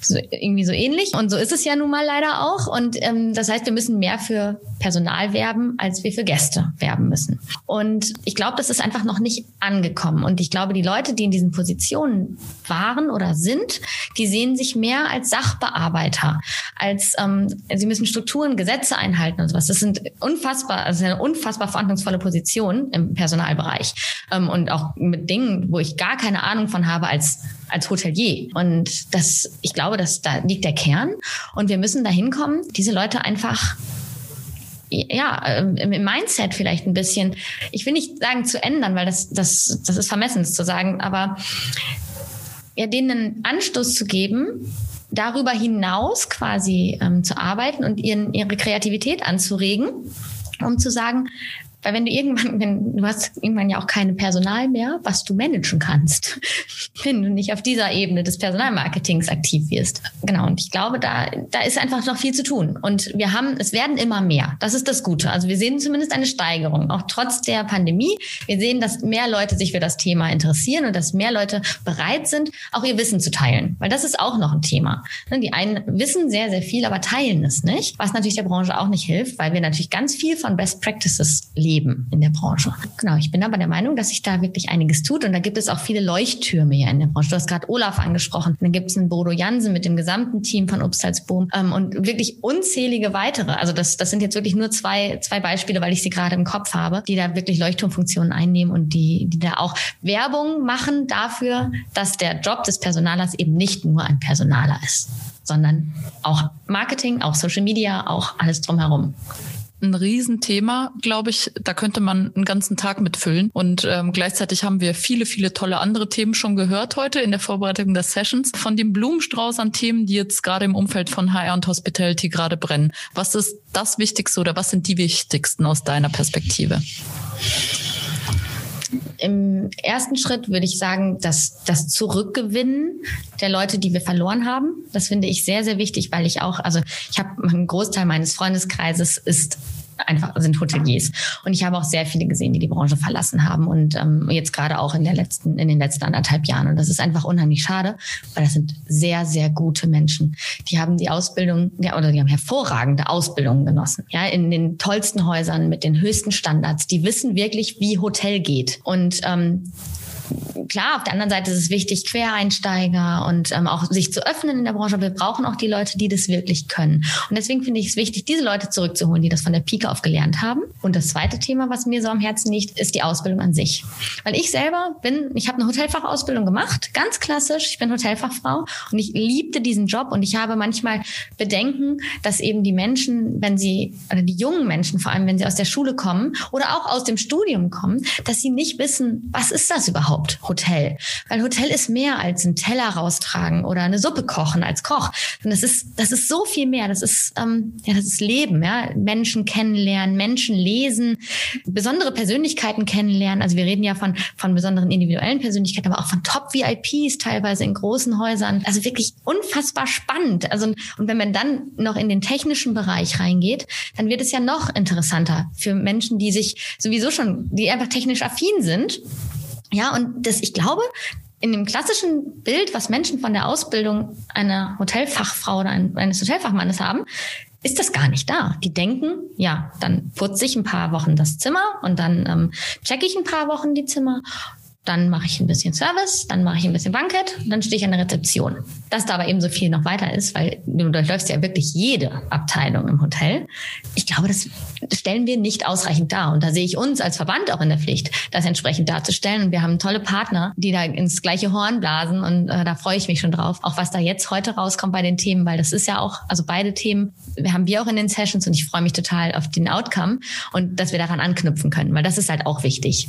so, irgendwie so ähnlich. Und so ist es ja nun mal leider auch. Und ähm, das heißt, wir müssen mehr für Personal werben, als wir für Gäste werben müssen. Und ich glaube, das ist einfach noch nicht angekommen. Und ich glaube, die Leute, die in diesen Positionen waren oder sind, die sehen sich mehr als Sachbearbeiter, als ähm, sie müssen Strukturen, Gesetze einhalten und sowas. Das sind unfassbar, also eine unfassbar verantwortungsvolle Position im Personalbereich ähm, und auch mit Dingen, wo ich gar keine Ahnung von habe als als Hotelier. Und das, ich glaube, dass da liegt der Kern. Und wir müssen dahin kommen, diese Leute einfach ja, ähm, im Mindset vielleicht ein bisschen, ich will nicht sagen zu ändern, weil das, das, das ist vermessen zu sagen, aber ja, denen einen Anstoß zu geben, darüber hinaus quasi ähm, zu arbeiten und ihren, ihre Kreativität anzuregen, um zu sagen, weil wenn du irgendwann, wenn du hast irgendwann ja auch keine Personal mehr, was du managen kannst, *laughs* wenn du nicht auf dieser Ebene des Personalmarketings aktiv wirst. Genau. Und ich glaube, da, da ist einfach noch viel zu tun. Und wir haben, es werden immer mehr. Das ist das Gute. Also wir sehen zumindest eine Steigerung, auch trotz der Pandemie. Wir sehen, dass mehr Leute sich für das Thema interessieren und dass mehr Leute bereit sind, auch ihr Wissen zu teilen. Weil das ist auch noch ein Thema. Ne, die einen wissen sehr, sehr viel, aber teilen es nicht, was natürlich der Branche auch nicht hilft, weil wir natürlich ganz viel von Best Practices leben leben in der Branche. Genau, ich bin aber der Meinung, dass sich da wirklich einiges tut und da gibt es auch viele Leuchttürme hier in der Branche. Du hast gerade Olaf angesprochen, dann gibt es einen Bodo Jansen mit dem gesamten Team von Upsalzboom ähm, und wirklich unzählige weitere. Also das, das sind jetzt wirklich nur zwei, zwei Beispiele, weil ich sie gerade im Kopf habe, die da wirklich Leuchtturmfunktionen einnehmen und die, die da auch Werbung machen dafür, dass der Job des Personalers eben nicht nur ein Personaler ist sondern auch Marketing, auch Social Media, auch alles drumherum ein Riesenthema, glaube ich. Da könnte man einen ganzen Tag mitfüllen. Und ähm, gleichzeitig haben wir viele, viele tolle andere Themen schon gehört heute in der Vorbereitung der Sessions. Von dem Blumenstrauß an Themen, die jetzt gerade im Umfeld von HR und Hospitality gerade brennen. Was ist das Wichtigste oder was sind die wichtigsten aus deiner Perspektive? Im ersten Schritt würde ich sagen, dass das Zurückgewinnen der Leute, die wir verloren haben, das finde ich sehr, sehr wichtig, weil ich auch, also ich habe einen Großteil meines Freundeskreises ist einfach sind Hoteliers. Und ich habe auch sehr viele gesehen, die die Branche verlassen haben und ähm, jetzt gerade auch in der letzten, in den letzten anderthalb Jahren. Und das ist einfach unheimlich schade, weil das sind sehr, sehr gute Menschen. Die haben die Ausbildung, ja, oder die haben hervorragende Ausbildungen genossen. Ja, in den tollsten Häusern mit den höchsten Standards. Die wissen wirklich, wie Hotel geht. Und ähm, klar, auf der anderen Seite ist es wichtig, Quereinsteiger und ähm, auch sich zu öffnen in der Branche. Wir brauchen auch die Leute, die das wirklich können. Und deswegen finde ich es wichtig, diese Leute zurückzuholen, die das von der Pike auf gelernt haben. Und das zweite Thema, was mir so am Herzen liegt, ist die Ausbildung an sich. Weil ich selber bin, ich habe eine Hotelfachausbildung gemacht, ganz klassisch. Ich bin Hotelfachfrau und ich liebte diesen Job und ich habe manchmal Bedenken, dass eben die Menschen, wenn sie, oder die jungen Menschen vor allem, wenn sie aus der Schule kommen oder auch aus dem Studium kommen, dass sie nicht wissen, was ist das überhaupt? Überhaupt Hotel? Weil Hotel ist mehr als ein Teller raustragen oder eine Suppe kochen als Koch. Und das ist, das ist so viel mehr. Das ist, ähm, ja, das ist Leben, ja. Menschen kennenlernen, Menschen lesen, besondere Persönlichkeiten kennenlernen. Also wir reden ja von, von besonderen individuellen Persönlichkeiten, aber auch von Top-VIPs teilweise in großen Häusern. Also wirklich unfassbar spannend. Also, und wenn man dann noch in den technischen Bereich reingeht, dann wird es ja noch interessanter für Menschen, die sich sowieso schon, die einfach technisch affin sind ja, und das, ich glaube, in dem klassischen Bild, was Menschen von der Ausbildung einer Hotelfachfrau oder eines Hotelfachmannes haben, ist das gar nicht da. Die denken, ja, dann putze ich ein paar Wochen das Zimmer und dann ähm, checke ich ein paar Wochen die Zimmer dann mache ich ein bisschen Service, dann mache ich ein bisschen Bankett, dann stehe ich an der Rezeption. Dass da aber eben so viel noch weiter ist, weil du durchläufst ja wirklich jede Abteilung im Hotel. Ich glaube, das stellen wir nicht ausreichend dar. Und da sehe ich uns als Verband auch in der Pflicht, das entsprechend darzustellen. Und wir haben tolle Partner, die da ins gleiche Horn blasen. Und äh, da freue ich mich schon drauf. Auch was da jetzt heute rauskommt bei den Themen, weil das ist ja auch, also beide Themen haben wir auch in den Sessions und ich freue mich total auf den Outcome und dass wir daran anknüpfen können, weil das ist halt auch wichtig.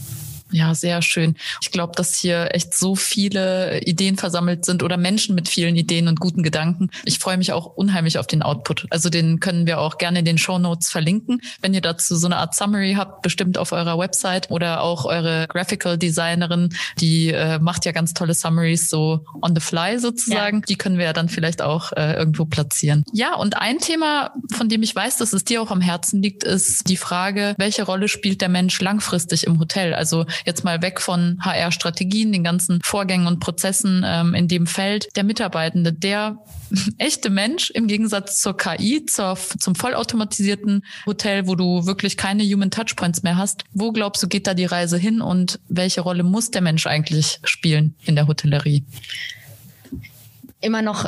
Ja, sehr schön. Ich glaube, dass hier echt so viele Ideen versammelt sind oder Menschen mit vielen Ideen und guten Gedanken. Ich freue mich auch unheimlich auf den Output. Also den können wir auch gerne in den Show Notes verlinken. Wenn ihr dazu so eine Art Summary habt, bestimmt auf eurer Website oder auch eure Graphical Designerin, die äh, macht ja ganz tolle Summaries so on the fly sozusagen. Ja. Die können wir ja dann vielleicht auch äh, irgendwo platzieren. Ja, und ein Thema, von dem ich weiß, dass es dir auch am Herzen liegt, ist die Frage, welche Rolle spielt der Mensch langfristig im Hotel? Also jetzt mal weg von HR-Strategien, den ganzen Vorgängen und Prozessen ähm, in dem Feld. Der Mitarbeitende, der *laughs* echte Mensch im Gegensatz zur KI, zur, zum vollautomatisierten Hotel, wo du wirklich keine Human Touchpoints mehr hast. Wo glaubst du, geht da die Reise hin und welche Rolle muss der Mensch eigentlich spielen in der Hotellerie? Immer noch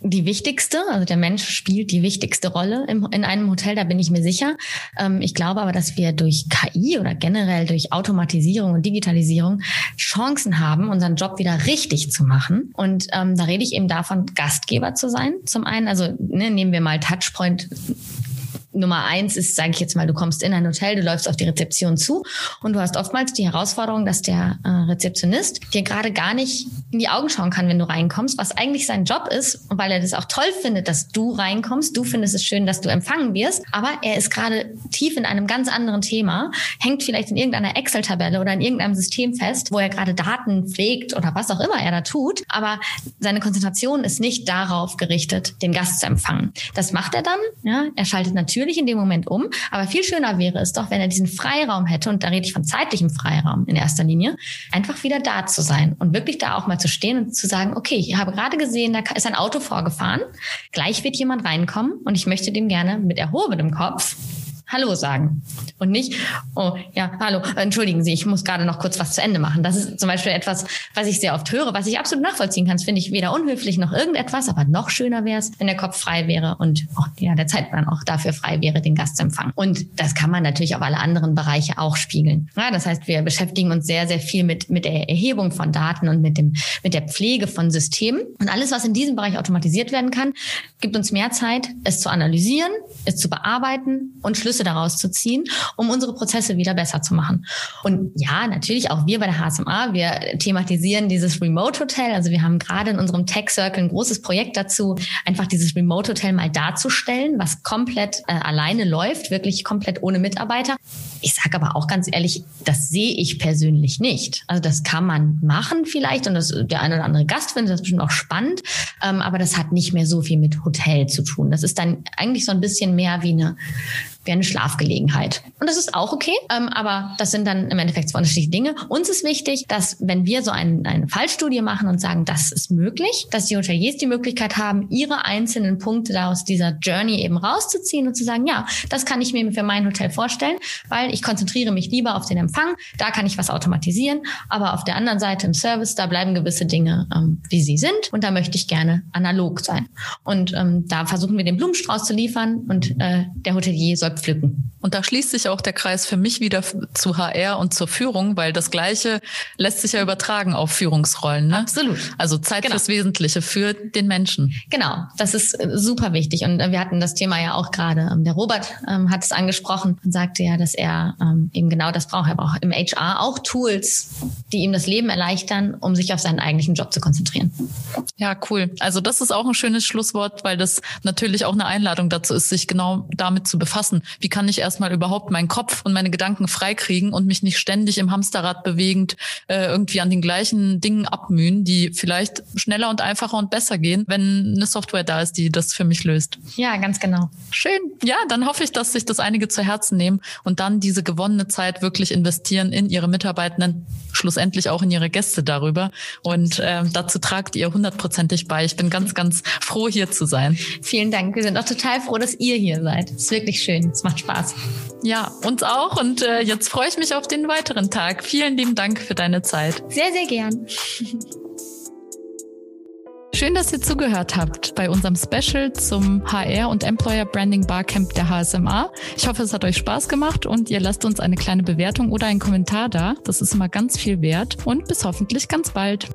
die wichtigste. Also der Mensch spielt die wichtigste Rolle im, in einem Hotel, da bin ich mir sicher. Ähm, ich glaube aber, dass wir durch KI oder generell durch Automatisierung und Digitalisierung Chancen haben, unseren Job wieder richtig zu machen. Und ähm, da rede ich eben davon, Gastgeber zu sein. Zum einen, also ne, nehmen wir mal Touchpoint Nummer eins ist, sage ich jetzt mal, du kommst in ein Hotel, du läufst auf die Rezeption zu und du hast oftmals die Herausforderung, dass der äh, Rezeptionist dir gerade gar nicht in die Augen schauen kann, wenn du reinkommst, was eigentlich sein Job ist, weil er das auch toll findet, dass du reinkommst. Du findest es schön, dass du empfangen wirst, aber er ist gerade tief in einem ganz anderen Thema, hängt vielleicht in irgendeiner Excel-Tabelle oder in irgendeinem System fest, wo er gerade Daten pflegt oder was auch immer er da tut, aber seine Konzentration ist nicht darauf gerichtet, den Gast zu empfangen. Das macht er dann, ja, er schaltet natürlich natürlich in dem Moment um. Aber viel schöner wäre es doch, wenn er diesen Freiraum hätte, und da rede ich von zeitlichem Freiraum in erster Linie, einfach wieder da zu sein und wirklich da auch mal zu stehen und zu sagen, okay, ich habe gerade gesehen, da ist ein Auto vorgefahren, gleich wird jemand reinkommen und ich möchte dem gerne mit erhobenem Kopf Hallo sagen und nicht, oh ja, hallo, entschuldigen Sie, ich muss gerade noch kurz was zu Ende machen. Das ist zum Beispiel etwas, was ich sehr oft höre, was ich absolut nachvollziehen kann. Das finde ich weder unhöflich noch irgendetwas, aber noch schöner wäre es, wenn der Kopf frei wäre und oh, ja, der Zeitplan auch dafür frei wäre, den Gast zu empfangen. Und das kann man natürlich auf alle anderen Bereiche auch spiegeln. Ja, das heißt, wir beschäftigen uns sehr, sehr viel mit, mit der Erhebung von Daten und mit dem, mit der Pflege von Systemen. Und alles, was in diesem Bereich automatisiert werden kann, gibt uns mehr Zeit, es zu analysieren, es zu bearbeiten und Schlüsse daraus zu ziehen, um unsere Prozesse wieder besser zu machen. Und ja, natürlich auch wir bei der HSMA, wir thematisieren dieses Remote Hotel. Also wir haben gerade in unserem Tech Circle ein großes Projekt dazu, einfach dieses Remote Hotel mal darzustellen, was komplett äh, alleine läuft, wirklich komplett ohne Mitarbeiter. Ich sage aber auch ganz ehrlich, das sehe ich persönlich nicht. Also das kann man machen vielleicht und das, der eine oder andere Gast findet das bestimmt auch spannend, ähm, aber das hat nicht mehr so viel mit Hotel zu tun. Das ist dann eigentlich so ein bisschen mehr wie eine wie eine Schlafgelegenheit. Und das ist auch okay, ähm, aber das sind dann im Endeffekt zwei unterschiedliche Dinge. Uns ist wichtig, dass wenn wir so ein, eine Fallstudie machen und sagen, das ist möglich, dass die Hoteliers die Möglichkeit haben, ihre einzelnen Punkte aus dieser Journey eben rauszuziehen und zu sagen, ja, das kann ich mir für mein Hotel vorstellen, weil ich konzentriere mich lieber auf den Empfang, da kann ich was automatisieren, aber auf der anderen Seite im Service, da bleiben gewisse Dinge, ähm, wie sie sind und da möchte ich gerne analog sein. Und ähm, da versuchen wir den Blumenstrauß zu liefern und äh, der Hotelier soll pflücken. Und da schließt sich auch der Kreis für mich wieder zu HR und zur Führung, weil das Gleiche lässt sich ja übertragen auf Führungsrollen. Ne? Absolut. Also Zeit genau. fürs Wesentliche, für den Menschen. Genau, das ist äh, super wichtig. Und äh, wir hatten das Thema ja auch gerade. Ähm, der Robert ähm, hat es angesprochen und sagte ja, dass er ähm, eben genau das braucht. Er braucht im HR auch Tools, die ihm das Leben erleichtern, um sich auf seinen eigentlichen Job zu konzentrieren. Ja, cool. Also das ist auch ein schönes Schlusswort, weil das natürlich auch eine Einladung dazu ist, sich genau damit zu befassen. Wie kann ich erstmal überhaupt meinen Kopf und meine Gedanken freikriegen und mich nicht ständig im Hamsterrad bewegend äh, irgendwie an den gleichen Dingen abmühen, die vielleicht schneller und einfacher und besser gehen, wenn eine Software da ist, die das für mich löst. Ja, ganz genau. Schön. Ja, dann hoffe ich, dass sich das einige zu Herzen nehmen und dann diese gewonnene Zeit wirklich investieren in ihre Mitarbeitenden, schlussendlich auch in ihre Gäste darüber. Und äh, dazu tragt ihr hundertprozentig bei. Ich bin ganz, ganz froh, hier zu sein. Vielen Dank. Wir sind auch total froh, dass ihr hier seid. Es ist wirklich schön. Es macht Spaß. Ja, uns auch. Und äh, jetzt freue ich mich auf den weiteren Tag. Vielen lieben Dank für deine Zeit. Sehr, sehr gern. Schön, dass ihr zugehört habt bei unserem Special zum HR und Employer Branding Barcamp der HSMA. Ich hoffe, es hat euch Spaß gemacht und ihr lasst uns eine kleine Bewertung oder einen Kommentar da. Das ist immer ganz viel wert und bis hoffentlich ganz bald.